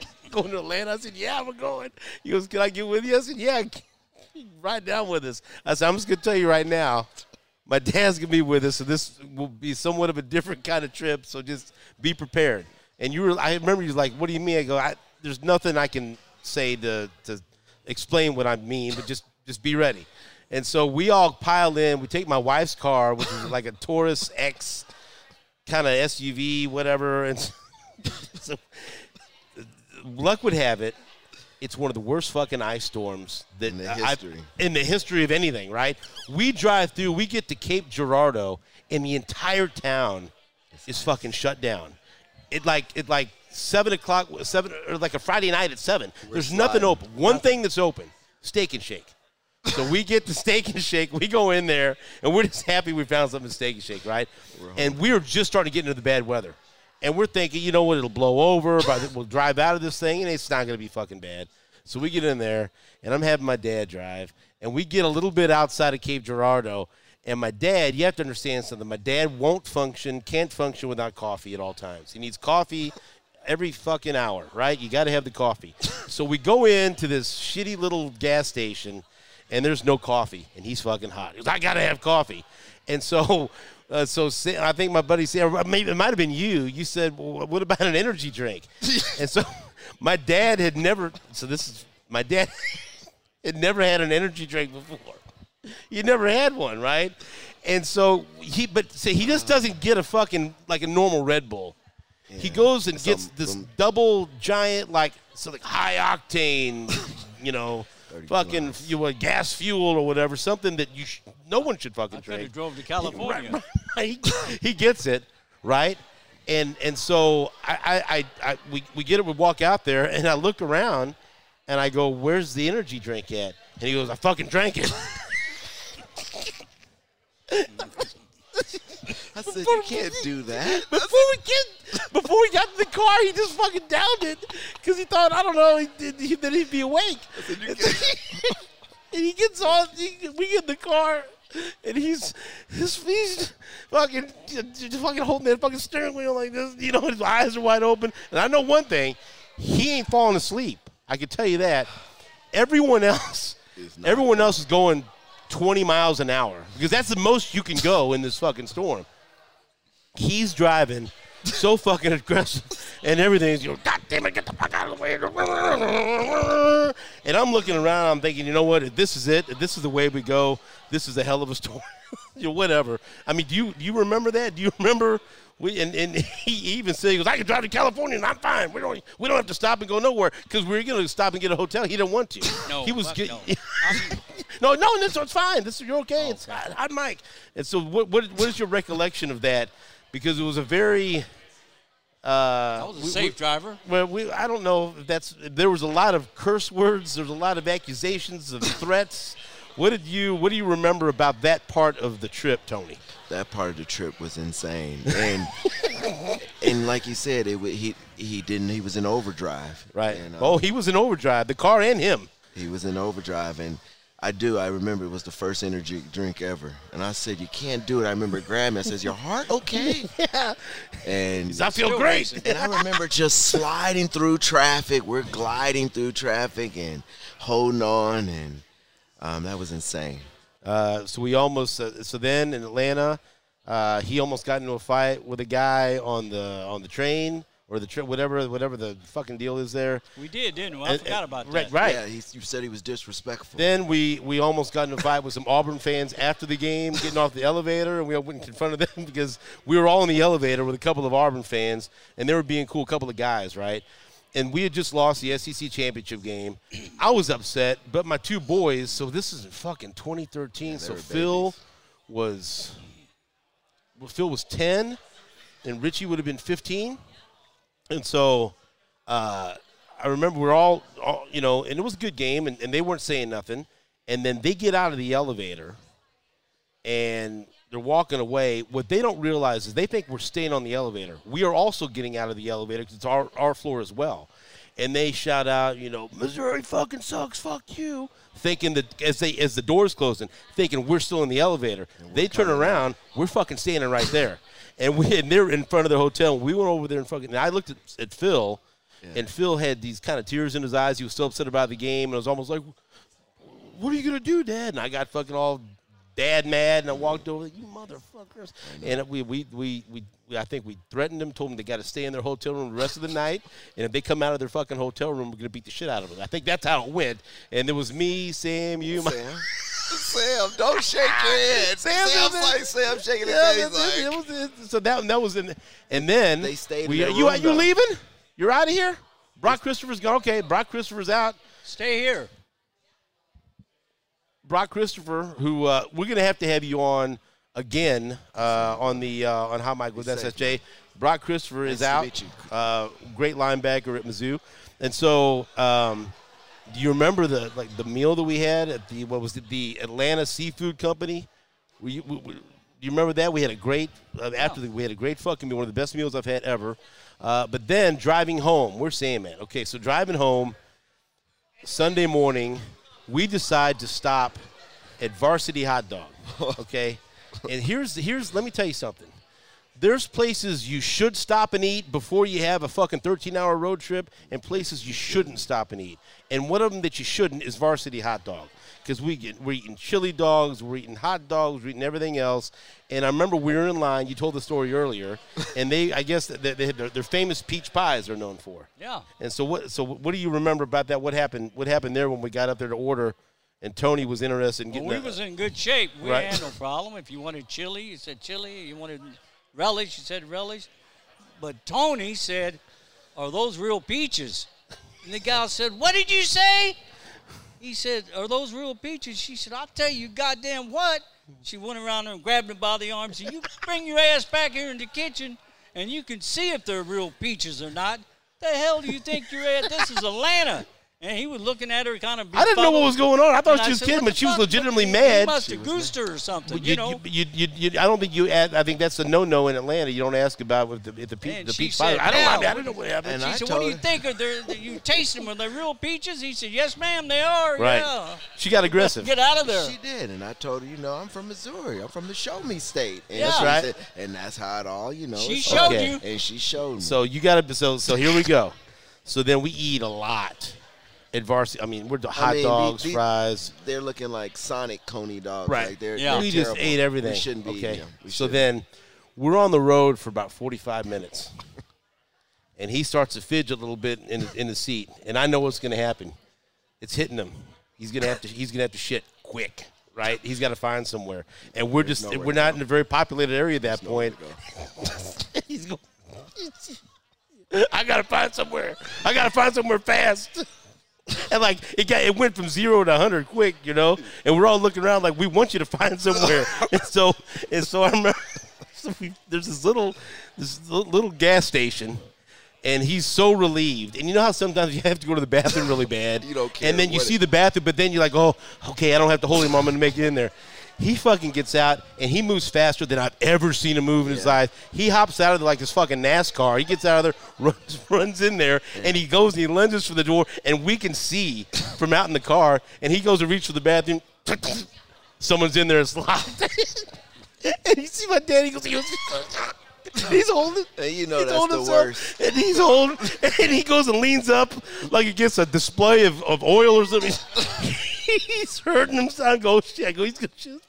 <laughs> going to Atlanta? I said, "Yeah, we're going." He goes, "Can I get with you?" I said, "Yeah." <laughs> Ride down with us. I said, "I'm just going to tell you right now." My dad's gonna be with us, so this will be somewhat of a different kind of trip. So just be prepared. And you were, I remember you was like, "What do you mean?" I go, I, "There's nothing I can say to to explain what I mean, but just just be ready." And so we all pile in. We take my wife's car, which is like a Taurus X kind of SUV, whatever. And <laughs> so, luck would have it, it's one of the worst fucking ice storms that In the I- history. in the history of anything. Right? We drive through, we get to Cape Girardeau, and the entire town is fucking shut down. It like it like seven o'clock, seven or like a Friday night at seven. There's nothing open. One thing that's open: Steak and Shake. So we get the Steak and Shake. We go in there, and we're just happy we found something Steak and Shake, right? And we were just starting to get into the bad weather, and we're thinking, you know what? It'll blow over. By the, we'll drive out of this thing, and it's not going to be fucking bad. So we get in there, and I'm having my dad drive, and we get a little bit outside of Cape Girardeau. And my dad, you have to understand something. My dad won't function, can't function without coffee at all times. He needs coffee every fucking hour, right? You got to have the coffee. <laughs> so we go into this shitty little gas station, and there's no coffee, and he's fucking hot. He goes, I got to have coffee. And so, <laughs> uh, so I think my buddy said, maybe it might have been you. You said, well, what about an energy drink? <laughs> and so my dad had never, so this is, my dad had never had an energy drink before. You never had one, right? And so he, but see, he just doesn't get a fucking like a normal Red Bull. He goes and gets Some- this some- double giant like so like high octane, <coughs> you know, fucking plus. you know, gas fuel or whatever, something that you sh- no one should fucking I could have drink. drove to California. <laughs> he, he gets it right, and and so I, I, I, I we, we get it. We walk out there, and I look around, and I go, "Where's the energy drink at?" And he goes, "I fucking drank it." <laughs> Mm. <laughs> I said you can't do that. <laughs> before we get before we got in the car, he just fucking downed it because he thought I don't know he, he, that he'd be awake. <laughs> and he gets on. He, we get in the car, and he's his he's fucking just fucking holding that fucking steering wheel like this. You know, his eyes are wide open. And I know one thing: he ain't falling asleep. I can tell you that. Everyone else, everyone else is going 20 miles an hour because that's the most you can go in this fucking storm he's driving so fucking aggressive and everything's you know, God damn it, get the fuck out of the way. And I'm looking around, I'm thinking, you know what, if this is it, if this is the way we go, this is a hell of a <laughs> story. you know, whatever. I mean, do you do you remember that? Do you remember we and, and <laughs> he even said he goes, I can drive to California and I'm fine. We don't we don't have to stop and go nowhere because we are gonna stop and get a hotel. He didn't want to. <coughs> No, he was get- no. <laughs> No, no, this it's fine. This you're okay. It's hot, hot Mic. And so, what, what what is your recollection of that? Because it was a very. Uh, I was a we- safe we- driver. well, we, I don't know if that's. There was a lot of curse words. There was a lot of accusations of threats. What did you What do you remember about that part of the trip, Tony? that part of the trip was insane. And <laughs> and like you said, it he he didn't he was in overdrive. Right. And, uh, oh, he was in overdrive. The car and him. he was in overdrive and I do. I remember it was the first energy drink ever, and I said, "You can't do it." I remember grabbing. I says, "Your heart okay?" <laughs> Yeah. And I feel great. <laughs> and I remember just sliding through traffic. We're gliding through traffic and holding on, and um, that was insane. Uh, so we almost. Uh, so then in Atlanta, uh, he almost got into a fight with a guy on the on the train or the trip, whatever whatever the fucking deal is there. We did, didn't we? I And- forgot about right, that. Right. Yeah, he, you said he was disrespectful. Then we, we almost got in a fight with some Auburn fans after the game, getting off the elevator, and we went in front of them <laughs> because we were all in the elevator with a couple of Auburn fans, and they were being cool, couple of guys, right? And we had just lost the SEC championship game. I was upset, but my two boys. So this is in fucking 2013. so were Phil was, well, Phil was 10, and Richie would have been 15, and so. Uh, I remember we're all, all, you know, and it was a good game, and, and they weren't saying nothing. And then they get out of the elevator, and they're walking away. What they don't realize is they think we're staying on the elevator. We are also getting out of the elevator because it's our, our floor as well. And they shout out, you know, Missouri fucking sucks, fuck you. Thinking that as they as the doors closing, thinking we're still in the elevator. They turn around, we're fucking standing right there. And we and they're in front of the hotel. We went over there and fucking and I looked at, at Phil and Phil had these kind of tears in his eyes. He was so upset about the game, and I was almost like, "What are you gonna do, Dad?" And I got fucking all dad mad, and I walked over, "You motherfuckers!" And we, we, we, we, we, I think we threatened them, told them they got to stay in their hotel room the rest of the night, and if they come out of their fucking hotel room, we're gonna beat the shit out of them. I think that's how it went. And it was me, Sam, you, my, Sam, <laughs> Sam, don't shake your head. Sam Sam's doesn't- like Sam shaking his Yeah, head. that's it. like, It was- it- so that that was in, and then They stayed in we, their you room, you though. leaving? You're out of here. Brock Christopher's gone. Okay, Brock Christopher's out. Stay here. Brock Christopher, who uh, we're gonna have to have you on again uh, on the uh, on Hot Mic with SSJ. Brock Christopher is to out. meet you. Uh, great linebacker at Mizzou, and so um, do you remember the like the meal that we had at the what was it the Atlanta Seafood Company? Were you, we, we, do you remember that we had a great uh, after the, we had a great fucking meal, one of the best meals I've had ever. Uh, but then driving home, we're saying, man, okay, so driving home Sunday morning, we decide to stop at Varsity Hot Dog. <laughs> Okay, and here's here's let me tell you something. There's places you should stop and eat before you have a fucking 13-hour road trip, and places you shouldn't stop and eat. And one of them that you shouldn't is Varsity Hot Dog, because we get we're eating chili dogs, we're eating hot dogs, we're eating everything else. And I remember we were in line. You told the story earlier, <laughs> and they I guess they, they had their, their famous peach pies they're known for. Yeah. And so what? So what do you remember about that? What happened? What happened there when we got up there to order, and Tony was interested in Well, getting? we a- was in good shape. We Right. had no problem. If you wanted chili, you said chili. You wanted relish, you said relish. But Tony said, "Are those real peaches?" And the gal said, "What did you say?" He said, "Are those real peaches?" She said, "I'll tell you, goddamn what." She went around and grabbed him by the arm. Said, "You bring your ass back here in the kitchen, and you can see if they're real peaches or not." The hell do you think you're at? This is Atlanta. And he was looking at her kind of. I didn't know what was going on. I thought And she was said, kidding, but she was fuck? legitimately You mad. must have goosed her or something. You, You, know. you, you, you, I don't think you. Add, I think that's a no-no in Atlanta. You don't ask about if the, if the, pe- And the peach pie. said, I don't. I, mean, I don't know what happened. And she I said, "What do you her- think? Are they? You taste them? Are they real peaches?" He said, "Yes, ma'am, they are." right. Yeah. She got aggressive. Get out of there. She did, and I told her, you know, I'm from Missouri. I'm from the Show Me State. And That's she right. said- and that's how it all, you know. She showed. Okay. you. And she showed me. So you got to. So so here we go. So then we eat a lot at varsity. I mean, we're the hot mean, dogs, the- the- fries. they're looking like Sonic Coney dogs. Right. Like they're, Yeah. they're we just ate everything. We shouldn't be. okay. eating them. We so then we're on the road for about 45 minutes, and he starts to fidget a little bit in the, in the seat, and I know what's going to happen. It's hitting him. He's gonna have to. He's gonna have to shit quick. Right. He's got to find somewhere, and we're just we're not in a very populated area at that Nowhere point. go. <laughs> He's going. <laughs> I gotta find somewhere. I gotta find somewhere fast. <laughs> And like it got, it went from zero to hundred quick, you know. And we're all looking around like we want you to find somewhere. <laughs> and so, and so I remember <laughs> so we, there's this little, this little gas station, and he's so relieved. And you know how sometimes you have to go to the bathroom really bad, You don't care and then you see the bathroom, but then you're like, oh, okay, I don't have to hold him. I'm gonna make it in there. He fucking gets out and he moves faster than I've ever seen him move in his life. He hops out of there like this fucking NASCAR. He gets out of there, <laughs> runs, runs in there, and he goes and he lunges for the door, and we can see from out in the car. And he goes to reach for the bathroom. <laughs> Someone's in there. It's <laughs> locked. and you see my daddy goes. He goes <laughs> he's holding. And you know he's that's holding the himself, worst. And he's holding. And he goes and leans up like against a display of, of oil or something. <laughs> he's hurting himself. I go, shit. I go, he's gonna shoot.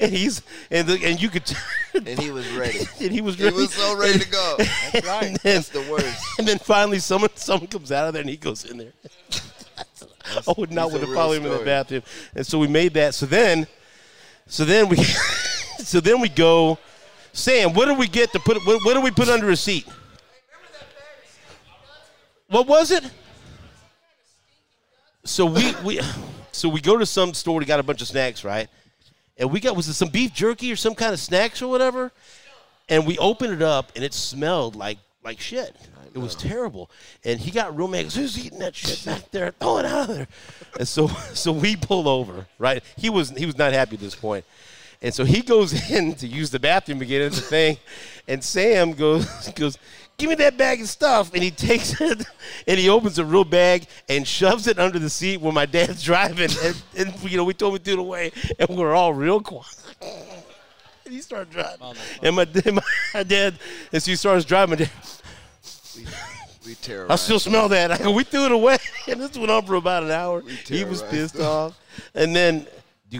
And he's and the, and you could. And he was ready. <laughs> and he was ready. He was so ready to go. That's right. Then, That's the worst. and then finally, someone someone comes out of there and he goes in there. I would not want to follow him in the bathroom. And so we made that. So then, so then we, so then we go. Sam, what do we get to put? What, what do we put under a seat? What was it? So we we, so we go to some store. We got a bunch of snacks, right? And we got was it some beef jerky or some kind of snacks or whatever? And we opened it up, and it smelled like like shit. It was terrible. And he got real mad. He Who's eating that shit back there? Throw it out of there. And so <laughs> so we pull over, right? He was he was not happy at this point. And so he goes <laughs> in to use the bathroom to get into the thing, and Sam goes <laughs> goes, give me that bag of stuff, and he takes <laughs> it and he opens a real bag and shoves it under the seat where my dad's driving, and, and you know we told him to throw it away, and we're all real quiet. And he started driving, and my, my, my dad, as he starts driving, my dad, We terrorized. I still smell that. I go, we threw it away, and this went on for about an hour. He was pissed off, and then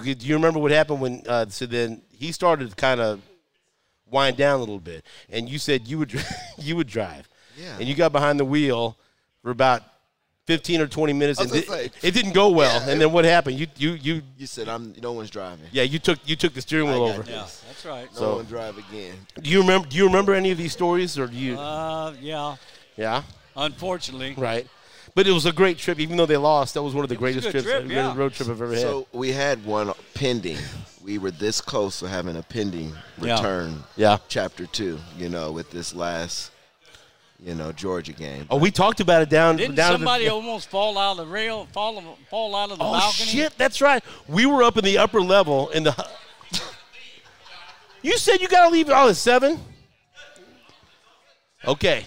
do you, do you remember what happened when? Uh, so then he started to kind of wind down a little bit, and you said you would <laughs> you would drive, Yeah. and you got behind the wheel for about 15 or 20 minutes, and it, say. it didn't go well. Yeah. and then what happened? You you you You said I'm. No one's driving. yeah you took you took the steering wheel I got over. Yeah, that's right. No So- one drive again. Do you remember? Do you remember any of these stories, or do you? Uh, yeah. yeah, Unfortunately. right. But it was a great trip, even though they lost. That was one of the It greatest trips, trip, greatest yeah. road trip I've ever had. So we had one pending. We were this close to having a pending return. yeah. Chapter two. You know, with this last, you know, Georgia game. Oh, we talked about it down Didn't down somebody the, almost fall out of the rail, fall, fall out of the Oh balcony? shit, that's right. We were up in the upper level in the. You said you got to leave all at seven. Okay.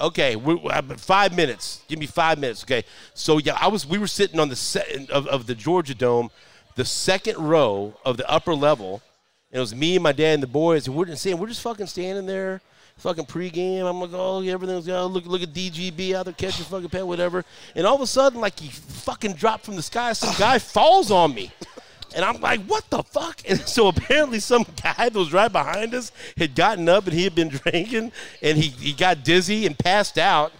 Okay, we, uh, five minutes. Give me five minutes. Okay, so yeah, I was. We were sitting on the set of, of the Georgia Dome, the second row of the upper level. And it was me and my dad and the boys, and we're just saying we're just fucking standing there, fucking pregame. I'm like, oh, everything's oh, look, look at DGB out there catching fucking pen, whatever. And all of a sudden, like he fucking dropped from the sky, some guy falls on me. And I'm like, what the fuck? And so apparently some guy that was right behind us had gotten up and he had been <laughs> drinking and he, he got dizzy and passed out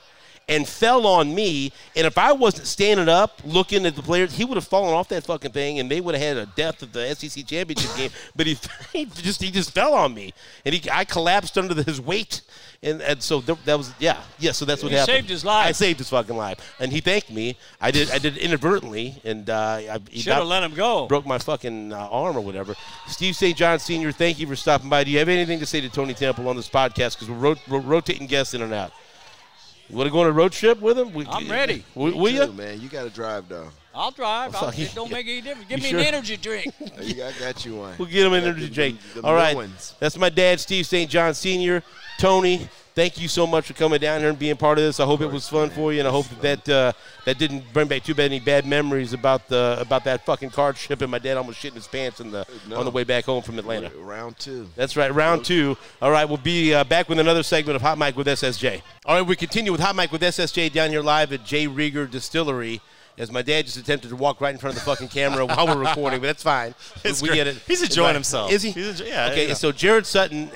and fell on me. And if I wasn't standing up looking at the players, he would have fallen off that fucking thing and they would have had a death of the SEC championship game. But he, <laughs> he just he just fell on me and he I collapsed under his weight. And, and so th- that was yeah yeah so that's what You happened. saved his life. I saved his fucking life, and he thanked me. I did I did it inadvertently, and uh, I he Should have let him go. broke my fucking uh, arm or whatever. Steve St. John Sr., thank you for stopping by. Do you have anything to say to Tony Temple on this podcast? Because we're ro- ro- rotating guests in and out. You want to go on a road trip with him? We- I'm ready. Will, Me will you? man? You got to drive though. I'll drive. I'll, it don't make any difference. Give You me sure? an energy drink. <laughs> You got, I got you one. We'll get him an energy the- drink. the- the All right. ones. That's my dad, Steve St. John Sr. Tony, thank you so much for coming down here and being part of this. I hope it was fun for you, and I hope that that, uh, that didn't bring back too bad any bad memories about the about that fucking card trip and my dad almost shitting his pants in the No. on the way back home from Atlanta. Round two. That's right, round two. All right, we'll be uh, back with another segment of Hot Mic with SSJ. All right, we continue with Hot Mic with SSJ down here live at J. Rieger Distillery. As my dad just attempted to walk right in front of the fucking camera while we're recording, but that's fine. <laughs> It's we great. get it. He's enjoying himself. Is he? He's enjoy- yeah, Okay, so Jarret Sutton,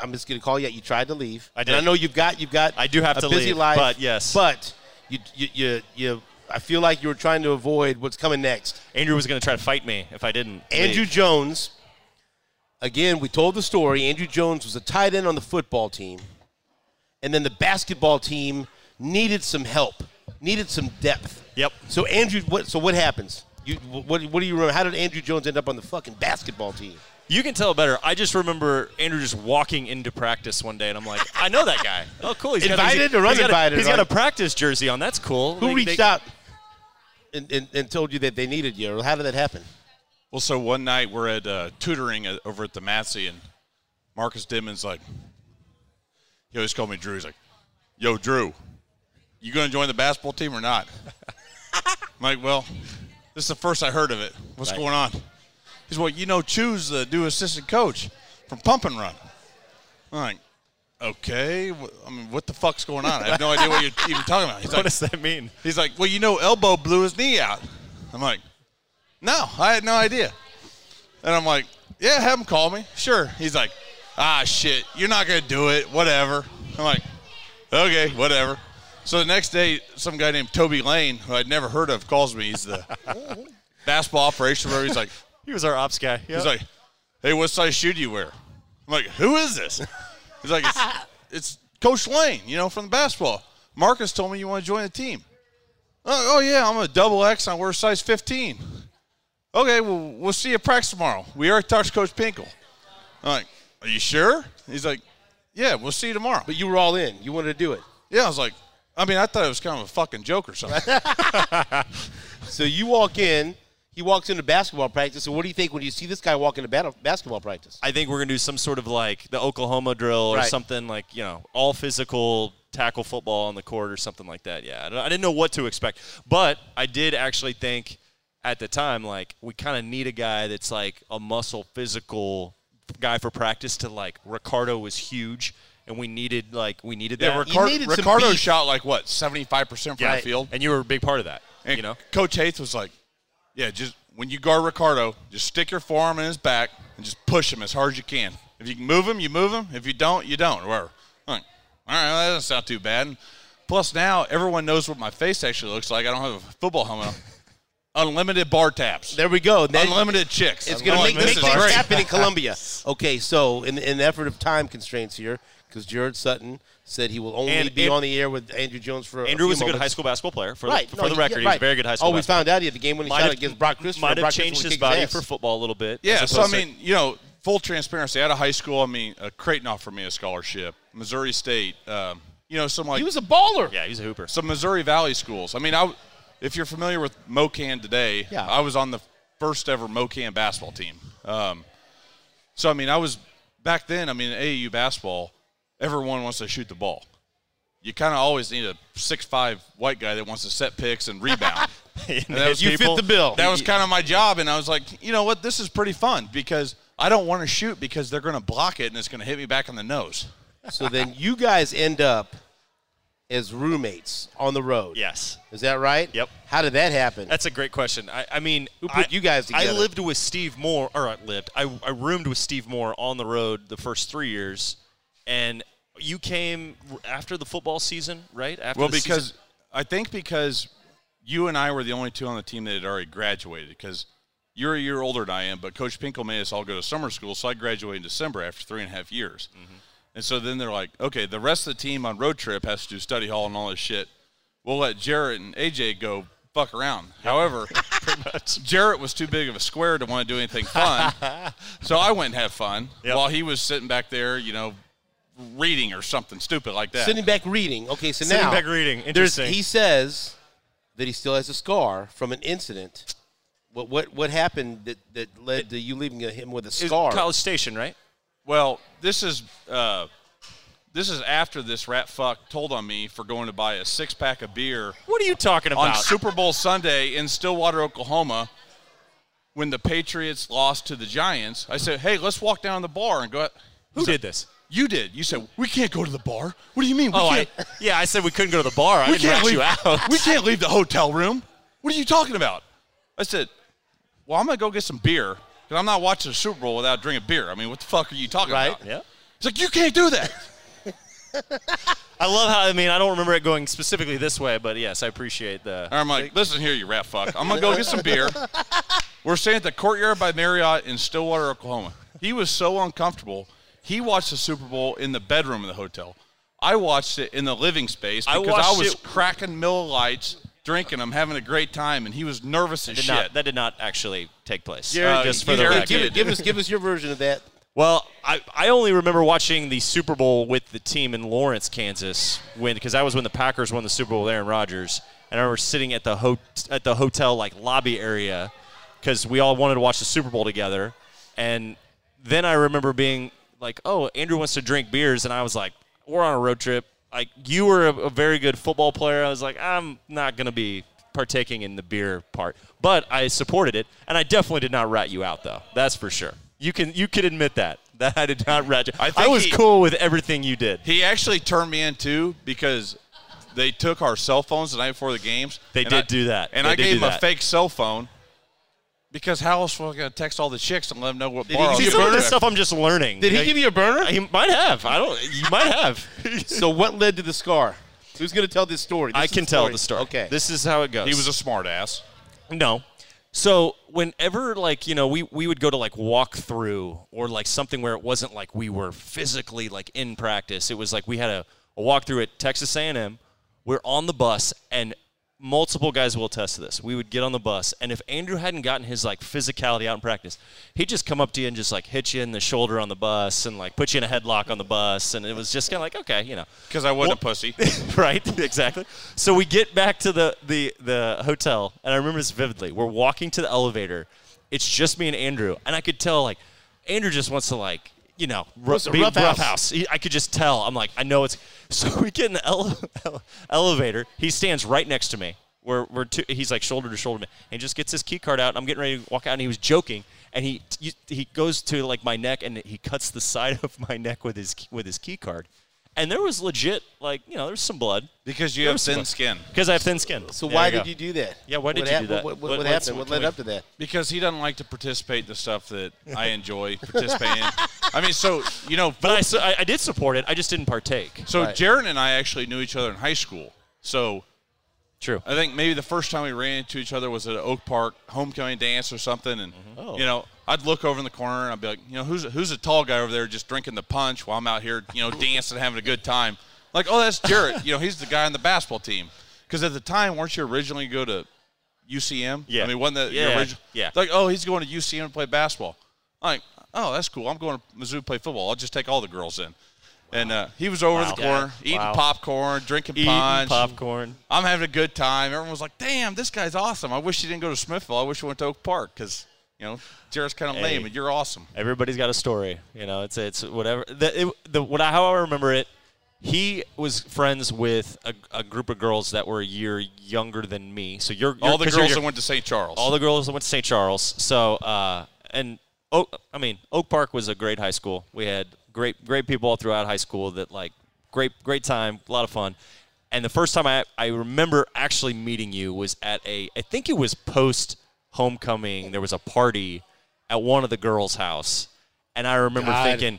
I'm just going to call you. You tried to leave. I And did. I know you've got you've got. I do have a to busy leave, life, but yes. But you you you. you I feel like you were trying to avoid what's coming next. Andrew was going to try to fight me if I didn't. Andrew leave. Jones, again, we told the story. Andrew Jones was a tight end on the football team, and then the basketball team needed some help, needed some depth. Yep. So Andrew, what? So what happens? You what? What do you remember? How did Andrew Jones end up on the fucking basketball team? You can tell better. I just remember Andrew just walking into practice one day, and I'm like, I know that guy. <laughs> Oh, cool. He's Invited got, or he's got a- uninvited, He's got a practice jersey on. That's cool. Who They- reached they- out and, and, and told you that they needed you, or how did that happen? Well, so one night we're at uh, tutoring at, over at the Massey, and Marcus Denmon's like, he always called me Drew. He's like, Yo, Drew, you going to join the basketball team or not? <laughs> I'm like, Well, this is the first I heard of it. What's going on? He's well, you know, choose the new assistant coach from Pump and Run. I'm like, Okay, I mean, what the fuck's going on? I have no idea what you're even talking about. He's <laughs> What like, does that mean? He's like, well, you know, Elbow blew his knee out. I'm like, no, I had no idea. And I'm like, yeah, have him call me. Sure. He's like, ah, shit, you're not going to do it. Whatever. I'm like, okay, whatever. So the next day, some guy named Toby Lane, who I'd never heard of, calls me. He's the <laughs> basketball operation where he's like, He was our ops guy. he's like, hey, what size shoe do you wear? I'm like, who is this? He's like, it's, <laughs> it's Coach Lane, you know, from the basketball. Marcus told me you want to join the team. Oh, oh, yeah, I'm a double X. I wear size 15. Okay, well, we'll see you at practice tomorrow. We already talked to Coach Pinkel. I'm like, are you sure? He's like, yeah, we'll see you tomorrow. But you were all in. You wanted to do it. Yeah, I was like, I mean, I thought it was kind of a fucking joke or something. <laughs> So you walk in. He walks into basketball practice. So what do you think when you see this guy walk into bat- basketball practice? I think we're gonna do some sort of like the Oklahoma drill or Right. something like you know all physical tackle football on the court or something like that. Yeah, I don't- I didn't know what to expect, but I did actually think at the time like we kind of need a guy that's like a muscle physical guy for practice to like Ricardo was huge and we needed like we needed Yeah, that. you Ricard- needed Ricardo shot like what, 75% from Yeah, the field? and you were a big part of that. And you know, Coach Haith was like, "Yeah, just when you guard Ricardo, just stick your forearm in his back and just push him as hard as you can. If you can move him, you move him. If you don't, you don't. Or whatever." I'm like, all right, well, that doesn't sound too bad. And Plus, now everyone knows what my face actually looks like. I don't have a football helmet. on. Unlimited bar taps. There we go. Then Unlimited chicks. It's going to make, this make is things happen in <laughs> Columbia. Okay, so in, in the effort of time constraints here, because Jarret Sutton said he will only And- be and- on the air with Andrew Jones for Andrew few was a good moments. high school basketball player. For Right. the, no, for the yeah, record, he was a very good high school Oh, we basketball found out he had the game when he Might shot have- against Brock Christopher. Might have Brock changed his body ass. for football a little bit. Yeah, so I opposed to- mean, you know, full transparency. Out of high school, I mean, uh, Creighton offered me a scholarship, Missouri State, um, you know, some like He was a baller. yeah, he's a hooper. some Missouri Valley schools. I mean, I, if you're familiar with MoKan today, Yeah. I was on the first ever MoKan basketball team. Um, so I mean, I was back then. I mean, AAU basketball, everyone wants to shoot the ball. You kind of always need a six-five white guy that wants to set picks and rebound. <laughs> And that was- You fit the bill. That was kind of my job, and I was like, you know what, this is pretty fun because I don't want to shoot because they're going to block it and it's going to hit me back on the nose. So then you guys end up as roommates on the road. yes. Is that right? Yep. How did that happen? That's a great question. I, I mean, Who put I- you guys together? I lived with Steve Moore, or I lived. I, I roomed with Steve Moore on the road the first three years, and you came after the football season, right? After Well, because season? I think because you and I were the only two on the team that had already graduated. Because you're a year older than I am, but Coach Pinkel made us all go to summer school, so I graduated in December after three and a half years. Mm-hmm. And so then they're like, okay, the rest of the team on road trip has to do study hall and all this shit. We'll let Jarret and AJ go fuck around. However, <laughs> Jarret was too big of a square to want to do anything fun, <laughs> so I went and had fun Yep. while he was sitting back there, you know, reading or something stupid like that. Sitting back reading. Okay, so Sitting now back reading. There's, Interesting. he says that he still has a scar from an incident. What what what happened that, that led to you leaving him with a It scar? College Station, right? Well, this is uh, this is after this rat fuck told on me for going to buy a six pack of beer What are you talking on about? Super Bowl Sunday in Stillwater, Oklahoma, when the Patriots lost to the Giants. I said, "Hey, let's walk down to the bar and go." Who did this? You did. You said we can't go to the bar. What do you mean? We Oh, I, can't, yeah, I said we couldn't go to the bar. I we didn't rat leave. you out. We can't leave the hotel room. What are you talking about? I said, "Well, I'm gonna go get some beer because I'm not watching the Super Bowl without drinking beer. I mean, what the fuck are you talking Right. about?" Yeah. He's like, "You can't do that." <laughs> <laughs> I love how. I mean, I don't remember it going specifically this way, but yes, I appreciate the. And I'm like, listen here, you rat fuck. I'm gonna go get some beer. We're staying at the Courtyard by Marriott in Stillwater, Oklahoma. He was so uncomfortable. He watched the Super Bowl in the bedroom of the hotel. I watched it in the living space because I, watched was it- cracking Miller Lites, drinking them, having a great time, and he was nervous as Did shit. not, that did not actually take place. Jared, Uh, just for you the record. give, give us give us your version of that. Well, I, I only remember watching the Super Bowl with the team in Lawrence, Kansas, when because that was when the Packers won the Super Bowl with Aaron Rodgers, and I remember sitting at the ho- at the hotel like lobby area because we all wanted to watch the Super Bowl together, and then I remember being like, "Oh, Andrew wants to drink beers," and I was like, "We're on a road trip. Like you were a, a very good football player." I was like, "I'm not gonna be." Partaking in the beer part, but I supported it, and I definitely did not rat you out, though. That's for sure. You can you can admit that <laughs> that I did not rat you. I I, was he- cool with everything you did. he actually turned me in too because they took our cell phones the night before the games. They did I- do that. And They I gave him a fake cell phone because how else was I going to text all the chicks and let them know what Did bar he was See, some of this stuff I'm just learning. Did he Like, give you a burner? He might have. I don't. You might have. <laughs> So what led to the scar? Who's going to tell this story? This I is can tell the story. Okay. This is how it goes. He was a smart ass. No. So whenever like you know we we would go to like walk through or like something where it wasn't like we were physically like in practice. It was like we had a, a walkthrough at Texas A&M. We're on the bus and multiple guys will attest to this. We would get on the bus and if Andrew hadn't gotten his like physicality out in practice, he'd just come up to you and just like hit you in the shoulder on the bus and like put you in a headlock on the bus and it was just kind of like okay, you know. Because I wasn't Well- a pussy. <laughs> right, <laughs> exactly. So we get back to the, the, the hotel, and I remember this vividly. We're walking to the elevator. It's just me and Andrew, and I could tell like Andrew just wants to like you know Wants a be rough house. house. He- I could just tell. I'm like I know it's. <laughs> So we get in the ele- ele- elevator. He stands right next to me. We're, we're two, he's like shoulder to shoulder. And he just gets his key card out. And I'm getting ready to walk out, and he was joking. And he he goes to like my neck, and he cuts the <laughs> side of my neck with his with his key card. And there was legit like you know there's some blood Because you There have thin blood. skin. because I have thin skin. so There why you did you do that? Yeah, why did what you hap- do that? What, what, What- what happened? What led we- up to that? Because he doesn't like to participate in the stuff that I <laughs> enjoy participating in. I mean, so, you know, But I, su- I, I did support it. I just didn't partake. so Right. Jared and I actually knew each other in high school. So True. I think maybe the first time we ran into each other was at an Oak Park homecoming dance or something, and Oh. you know, I'd look over in the corner and I'd be like, you know, who's who's a tall guy over there just drinking the punch while I'm out here, you know, <laughs> dancing, and having a good time. Like, oh, that's Jarret. you know, he's the guy on the basketball team. Because at the time, weren't you originally go to UCM? Yeah. I mean, wasn't that Yeah, original? yeah. Like, oh, he's going to UCM to play basketball. I'm like, oh, that's cool. I'm going to Mizzou to play football. I'll just take all the girls in. And uh, he was over Wow. the corner, eating Wow. popcorn, drinking Eating punch. popcorn. I'm having a good time. Everyone was like, "Damn, this guy's awesome." I wish he didn't go to Smithville. I wish he went to Oak Park because you know Jared's kind of Hey. lame, and you're awesome. Everybody's got a story. You know, it's it's whatever. The, it, the what I, how I remember it, he was friends with a, a group of girls that were a year younger than me. So you're, you're All the girls you're- that went to St. Charles. all the girls that went to St. Charles. So uh, and Oak, I mean Oak Park was a great high school. We had great great people all throughout high school that like great great time, a lot of fun. And the first time I I remember actually meeting you was at a I think it was post homecoming. There was a party at one of the girls' house, and I remember God. thinking,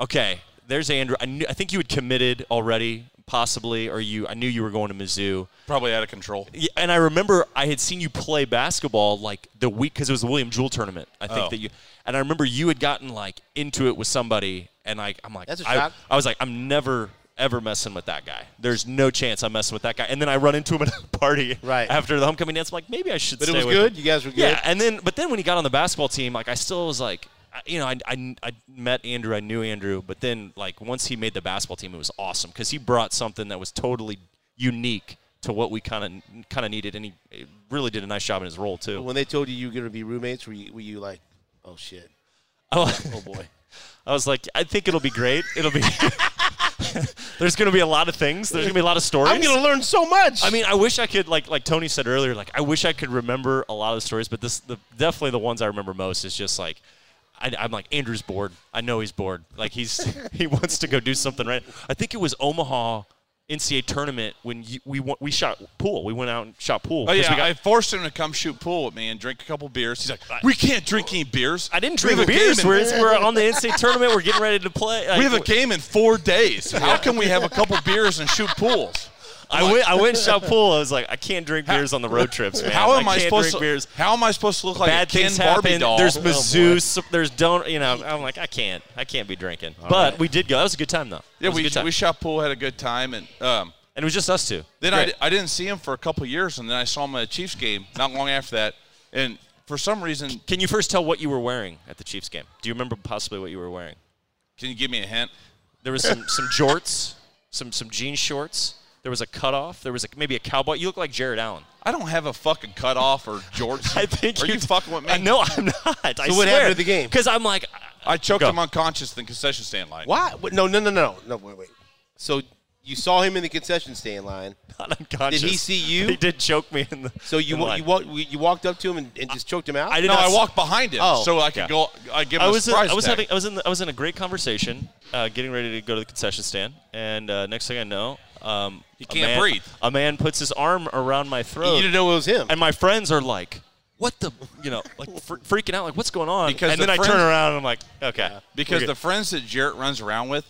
okay, there's Andrew. I, knew, I think you had committed already, possibly, or you. I knew you were going to Mizzou. Probably out of control. Yeah, and I remember I had seen you play basketball like the week because it was the William Jewell tournament. I think Oh. that you and I remember you had gotten like into it with somebody, and like I'm like That's a I, shock. I was like I'm never ever messing with that guy. There's no chance I'm messing with that guy. And then I run into him at a <laughs> party Right. after the homecoming dance. I'm like maybe I should. But it stay was with good. him. You guys were good. Yeah, and then but then when he got on the basketball team, like I still was like, I- you know, I, I, I met Andrew, I knew Andrew, but then like once he made the basketball team, it was awesome because he brought something that was totally unique to what we kind of kind of needed, and he he really did a nice job in his role too. When they told you you were going to be roommates, were you, were you like, oh shit, <laughs> Oh, oh boy? I was like, I think it'll be great. It'll be. <laughs> There's going to be a lot of things. There's going to be a lot of stories. I'm going to learn so much. I mean, I wish I could like like Tony said earlier. Like, I wish I could remember a lot of the stories, but this the definitely the ones I remember most is just like. I, I'm like Andrew's bored. I know he's bored. Like he's <laughs> he wants to go do something right. I think it was Omaha NCAA tournament when you, we we shot pool. We went out and shot pool. Oh yeah, we got- I forced him to come shoot pool with me and drink a couple beers. He's like, "We can't drink any beers. I didn't drink a beers. We're, we're <laughs> on the NCAA tournament. We're getting ready to play. we have a game in four days. How can we have a couple beers and shoot pools? <laughs> I went. I shot pool. I was like, I can't drink beers on the road trips, man. How am I, can't supposed drink to? beers. How am I supposed to look like Bad a Ken Barbie happen. doll? There's Oh, Mizzou. boy. there's don't. You know. I'm like, I can't. I can't be drinking. but we did go. That was a good time though. Yeah, It was a we, time. we shot pool, had a good time, and um, and it was just us two. Then Great. I, I didn't see him for a couple years, and then I saw him at a Chiefs game not long after that. And for some reason, Can you first tell what you were wearing at the Chiefs game? Do you remember possibly what you were wearing? can you give me a hint? There was some some <laughs> jorts, some some jean shorts. There was a cutoff. There was a, maybe a cowboy. You look like Jared Allen. I don't have a fucking cutoff or jorts. <laughs> I think Are you fucking with me? I know I'm not. I So what happened at the game? Because I'm like, I choked Go. him unconscious in the concession stand line. Why? Wait, No, no, no, no, no. Wait, wait. So you saw him in the concession stand line. <laughs> not unconscious. Did he see you? He did choke me in the. So you the wa- line. you walked you walked up to him and, and just choked him out. I did No, not I s- walked behind him Oh. so I could Yeah. go. I give him I a was in, surprise I was attack. having I was in the, I was in a great conversation, uh, getting ready to go to the concession stand, and uh, next thing I know, um, He can't man- breathe. A man puts his arm around my throat. you didn't know it was him. and my friends are like, "What the?" You know, like fr- freaking out, like, "What's going on?" Because and the then I turn around and I'm like, "Okay," because the friends that Jarret runs around with,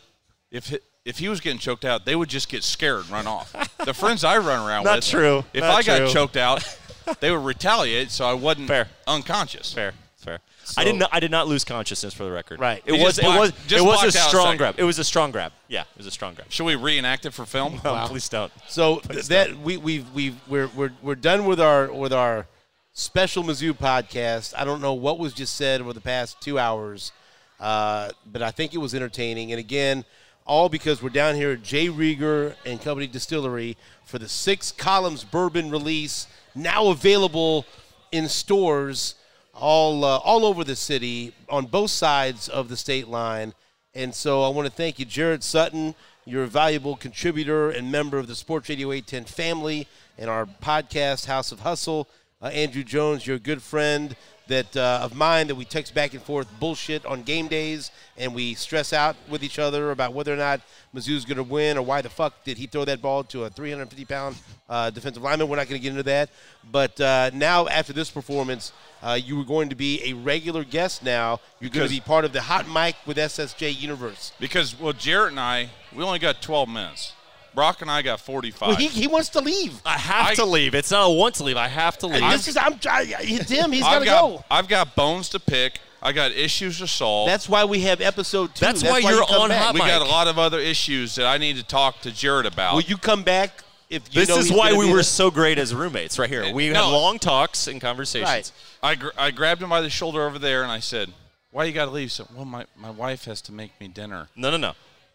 if he, if he was getting choked out, they would just get scared and run off. <laughs> the friends I run around Not with, true. If Not I got choked out, <laughs> they would retaliate, so I wasn't Fair. unconscious. fair, fair. I did not. I did not lose consciousness for the record. Right. It You was. just It was. blacked- just it was a blacked a strong second. grab. It was a strong grab. Yeah, it was a strong grab. Should we reenact it for film? <laughs> No, please don't. So <laughs> th- that we we we we're, we're we're done with our with our special Mizzou podcast. I don't know what was just said over the past two hours, uh, but I think it was entertaining. And again, all because we're down here at J. Rieger and Company Distillery for the Six Columns Bourbon release, now available in stores all uh, all over the city on both sides of the state line. And so I want to thank you, Jarret Sutton. You're a valuable contributor and member of the Sports Radio 810 family and our podcast, House of Hustle. Uh, Andrew Jones, you're a good friend that uh, of mine that we text back and forth bullshit on game days and we stress out with each other about whether or not Mizzou's going to win or why the fuck did he throw that ball to a 350 pound uh, defensive lineman. We're not going to get into that. But uh, now, after this performance, uh, you were going to be a regular guest now. You're going to be part of the Hot Mic with SSJ universe. Because well, Jarret and I, we only got 12 minutes. Brock and I got 45. Well, he, he wants to leave. I have I- to leave. It's not a want to leave. I have to leave. this is I'm trying. Tim, he's got I've to go. I've got bones to pick. I got issues to solve. That's why we have episode two. That's why you you're come on back. Hot we got a lot of other issues that I need to talk to Jared about. Will you come back if you this know is why we were there? so great as roommates right here. We No. had long talks and conversations. Right. I, gr- I grabbed him by the shoulder over there and I said, "Why you got to leave?" He said, "Well, my, my wife has to make me dinner." No, no, no.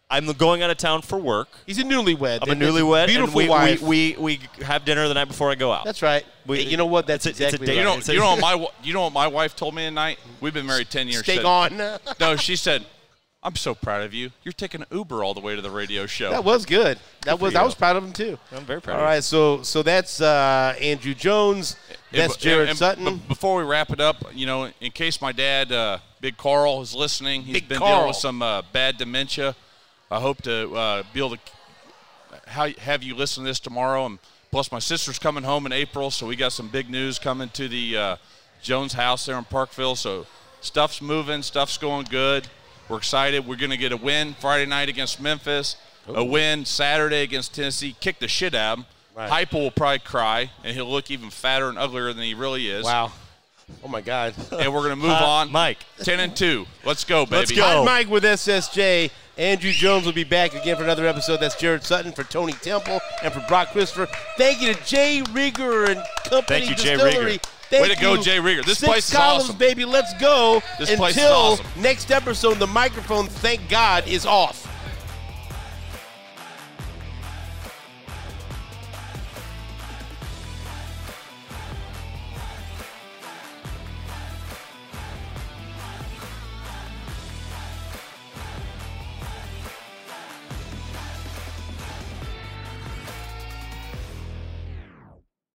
I'm going out of town for work. He's a newlywed. I'm a and it's newlywed, Beautiful and we, wife. we, we, we have dinner the night before I go out. That's right. We- you know what? That's it's a- it's a exactly date. You right. know, It's a- you know what <laughs> my wa- you know what my wife told me tonight. We've been married ten years. Stay Said- gone. <laughs> No, she said, "I'm so proud of you. You're taking an Uber all the way to the radio show." That was good. That was. I was proud of him too. I'm very proud All of you. so so that's uh, Andrew Jones. That's And- Jared and- Sutton. but before we wrap it up, you know, in case my dad, uh, Big Carl, is listening, he's Big been Carl. dealing with some uh, bad dementia. I hope to uh, be able to how, have you listen to this tomorrow. And plus, my sister's coming home in April, so we got some big news coming to the uh, Jones house there in Parkville. So stuff's moving, stuff's going good. We're excited. We're going to get a win Friday night against Memphis, a win Saturday against Tennessee. Kick the shit out of him. Right. Heupel will probably cry, and he'll look even fatter and uglier than he really is. wow. Oh my God. And we're going <laughs> to move Uh, on. Mike. 10 and 2. Let's go, baby. Let's go. Hot Mic with SSJ. Andrew Jones will be back again for another episode. That's Jarret Sutton for Tony Temple and for Brock Christopher. Thank you to J. Rieger and Company Thank you, J. Rieger. Thank Way to go. J. Rieger. This Six place is columns, awesome. baby. Let's go. This Until place is awesome. next episode, the microphone, thank God, is off.